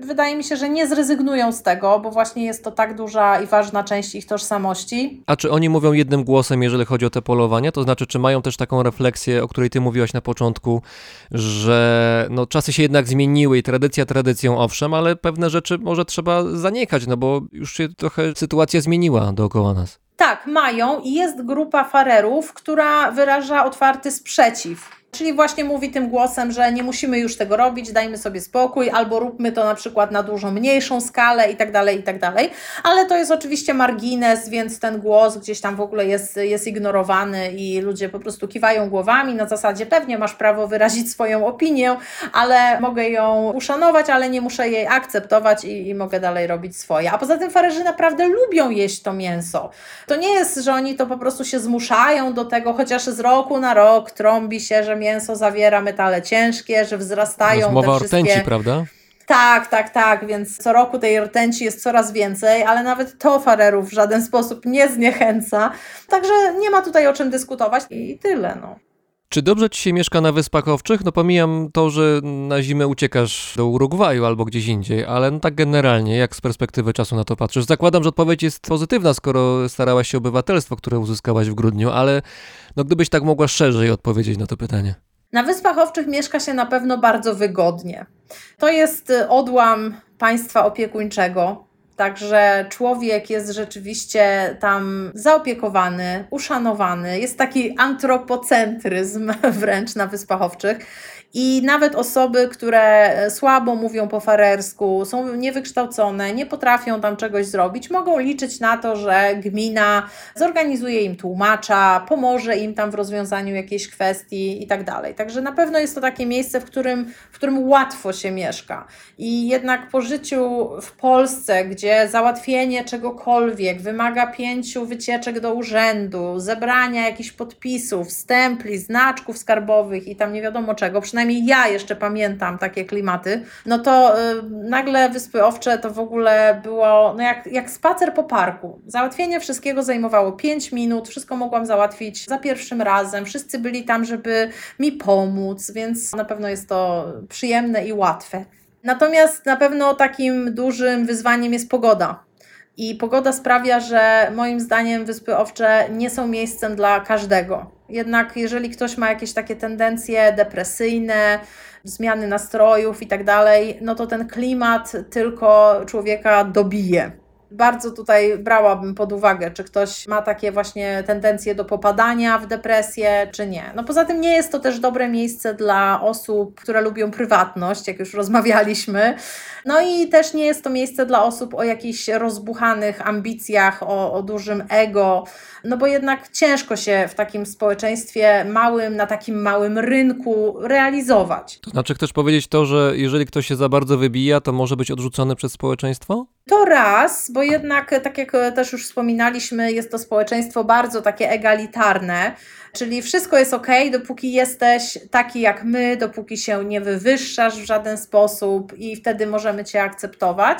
wydaje mi się, że nie zrezygnują z tego, bo właśnie jest to tak duża i ważna część ich tożsamości. A czy oni mówią jednym głosem, jeżeli chodzi o te polowania? To znaczy, czy mają też taką refleksję, o której ty mówiłaś na początku, że no, czasy się jednak zmieniły i tradycja tradycją, owszem, ale pewne rzeczy może trzeba zaniechać, no bo już się trochę sytuacja zmieniła dookoła nas. Tak, mają i jest grupa farerów, która wyraża otwarty sprzeciw. Czyli właśnie mówi tym głosem, że nie musimy już tego robić, dajmy sobie spokój, albo róbmy to na przykład na dużo mniejszą skalę i tak dalej, i tak dalej. Ale to jest oczywiście margines, więc ten głos gdzieś tam w ogóle jest, jest ignorowany i ludzie po prostu kiwają głowami na zasadzie pewnie masz prawo wyrazić swoją opinię, ale mogę ją uszanować, ale nie muszę jej akceptować i, i mogę dalej robić swoje. A poza tym farerzy naprawdę lubią jeść to mięso. To nie jest, że oni to po prostu się zmuszają do tego, chociaż z roku na rok trąbi się, że mięso zawiera metale ciężkie, że wzrastają Mowa te o wszystkie... rtęci, prawda? Tak, tak, tak, więc co roku tej rtęci jest coraz więcej, ale nawet to farerów w żaden sposób nie zniechęca. Także nie ma tutaj o czym dyskutować i tyle, no. Czy dobrze ci się mieszka na Wyspach Owczych? No pomijam to, że na zimę uciekasz do Urugwaju albo gdzieś indziej, ale no tak generalnie, jak z perspektywy czasu na to patrzysz? Zakładam, że odpowiedź jest pozytywna, skoro starałaś się o obywatelstwo, które uzyskałaś w grudniu, ale no gdybyś tak mogła szerzej odpowiedzieć na to pytanie. Na Wyspach Owczych mieszka się na pewno bardzo wygodnie. To jest odłam państwa opiekuńczego, Także człowiek jest rzeczywiście tam zaopiekowany, uszanowany. Jest taki antropocentryzm wręcz na Wyspach Owczych. I nawet osoby, które słabo mówią po farersku, są niewykształcone, nie potrafią tam czegoś zrobić, mogą liczyć na to, że gmina zorganizuje im tłumacza, pomoże im tam w rozwiązaniu jakiejś kwestii i tak dalej. Także na pewno jest to takie miejsce, w którym, w którym łatwo się mieszka. I jednak po życiu w Polsce, gdzie załatwienie czegokolwiek wymaga pięciu wycieczek do urzędu, zebrania jakichś podpisów, stempli, znaczków skarbowych i tam nie wiadomo czego, przynajmniej ja jeszcze pamiętam takie klimaty, no to y, nagle Wyspy Owcze to w ogóle było no jak, jak spacer po parku. Załatwienie wszystkiego zajmowało 5 minut, wszystko mogłam załatwić za pierwszym razem, wszyscy byli tam, żeby mi pomóc, więc na pewno jest to przyjemne i łatwe. Natomiast na pewno takim dużym wyzwaniem jest pogoda. I pogoda sprawia, że moim zdaniem Wyspy Owcze nie są miejscem dla każdego. Jednak jeżeli ktoś ma jakieś takie tendencje depresyjne, zmiany nastrojów i tak dalej, no to ten klimat tylko człowieka dobije. Bardzo tutaj brałabym pod uwagę, czy ktoś ma takie właśnie tendencje do popadania w depresję, czy nie. No poza tym nie jest to też dobre miejsce dla osób, które lubią prywatność, jak już rozmawialiśmy. No i też nie jest to miejsce dla osób o jakichś rozbuchanych ambicjach, o, o dużym ego, no bo jednak ciężko się w takim społeczeństwie małym, na takim małym rynku realizować. To znaczy, chcesz powiedzieć to, że jeżeli ktoś się za bardzo wybija, to może być odrzucony przez społeczeństwo? To raz, bo jednak, tak jak też już wspominaliśmy, jest to społeczeństwo bardzo takie egalitarne, czyli wszystko jest ok, dopóki jesteś taki jak my, dopóki się nie wywyższasz w żaden sposób i wtedy możemy Cię akceptować.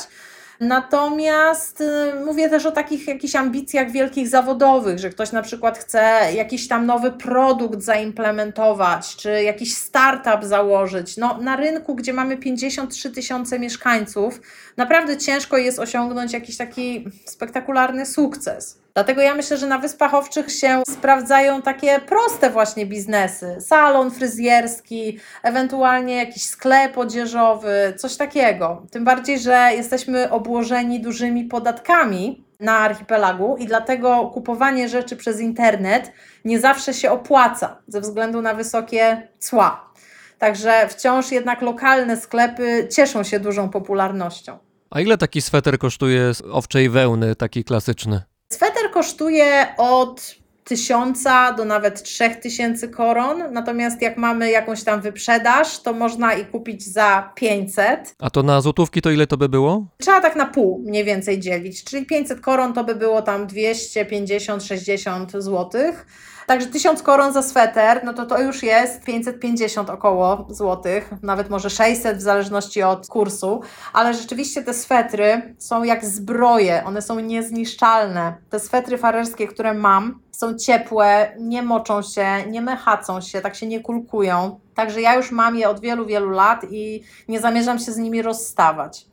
Natomiast y, mówię też o takich jakichś ambicjach wielkich zawodowych, że ktoś na przykład chce jakiś tam nowy produkt zaimplementować, czy jakiś startup założyć. No, na rynku, gdzie mamy 53 tysiące mieszkańców, naprawdę ciężko jest osiągnąć jakiś taki spektakularny sukces. Dlatego ja myślę, że na Wyspach Owczych się sprawdzają takie proste właśnie biznesy. Salon fryzjerski, ewentualnie jakiś sklep odzieżowy, coś takiego. Tym bardziej, że jesteśmy obłożeni dużymi podatkami na archipelagu i dlatego kupowanie rzeczy przez internet nie zawsze się opłaca ze względu na wysokie cła. Także wciąż jednak lokalne sklepy cieszą się dużą popularnością. A ile taki sweter kosztuje z owczej wełny, taki klasyczny? Sweter kosztuje od tysiąca do nawet trzech tysięcy koron, natomiast jak mamy jakąś tam wyprzedaż, to można i kupić za 500. A to na złotówki to ile to by było? Trzeba tak na pół mniej więcej dzielić, czyli 500 koron to by było tam 250-60 złotych. Także 1000 koron za sweter, no to to już jest 550 około złotych, nawet może 600 w zależności od kursu, ale rzeczywiście te swetry są jak zbroje, one są niezniszczalne. Te swetry farerskie, które mam, są ciepłe, nie moczą się, nie mechacą się, tak się nie kulkują. Także ja już mam je od wielu, wielu lat i nie zamierzam się z nimi rozstawać.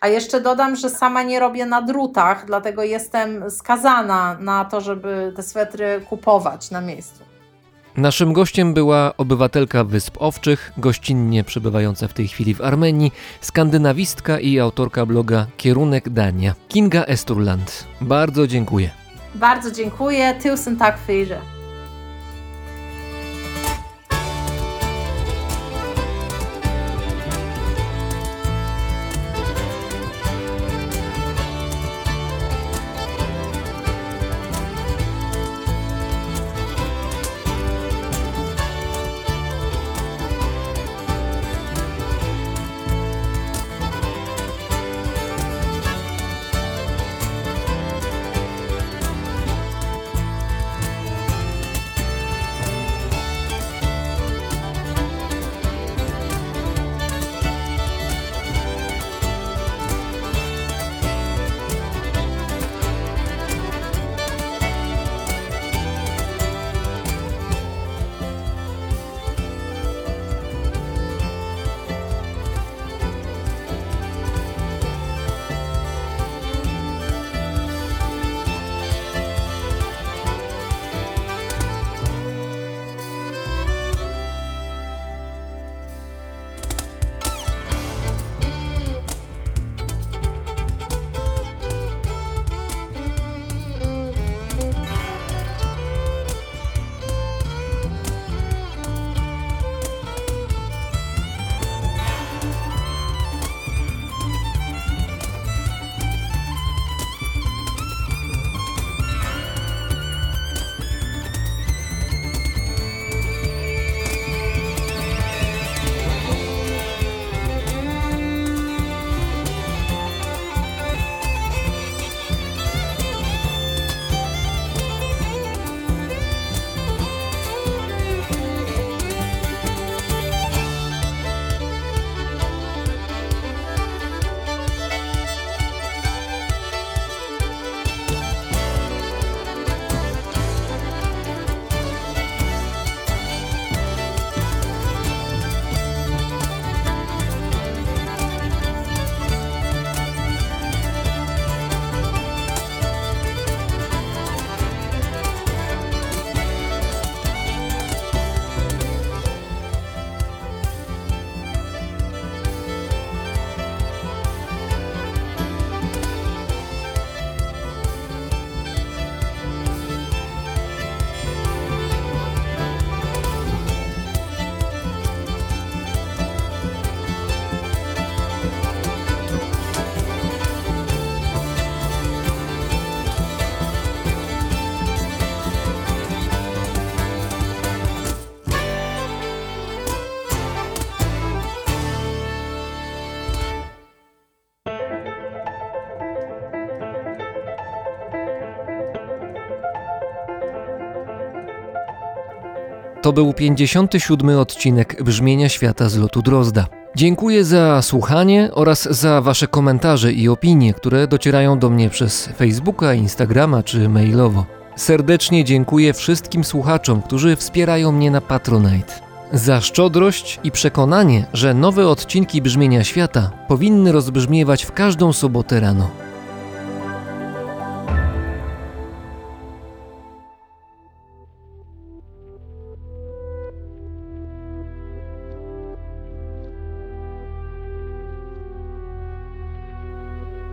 A jeszcze dodam, że sama nie robię na drutach, dlatego jestem skazana na to, żeby te swetry kupować na miejscu. Naszym gościem była obywatelka Wysp Owczych, gościnnie przebywająca w tej chwili w Armenii, skandynawistka i autorka bloga Kierunek Dania, Kinga Esturland. Bardzo dziękuję. Bardzo dziękuję. Tusen tak för To był 57 odcinek Brzmienia Świata z lotu Drozda. Dziękuję za słuchanie oraz za Wasze komentarze i opinie, które docierają do mnie przez Facebooka, Instagrama czy mailowo. Serdecznie dziękuję wszystkim słuchaczom, którzy wspierają mnie na Patronite. Za szczodrość i przekonanie, że nowe odcinki Brzmienia Świata powinny rozbrzmiewać w każdą sobotę rano.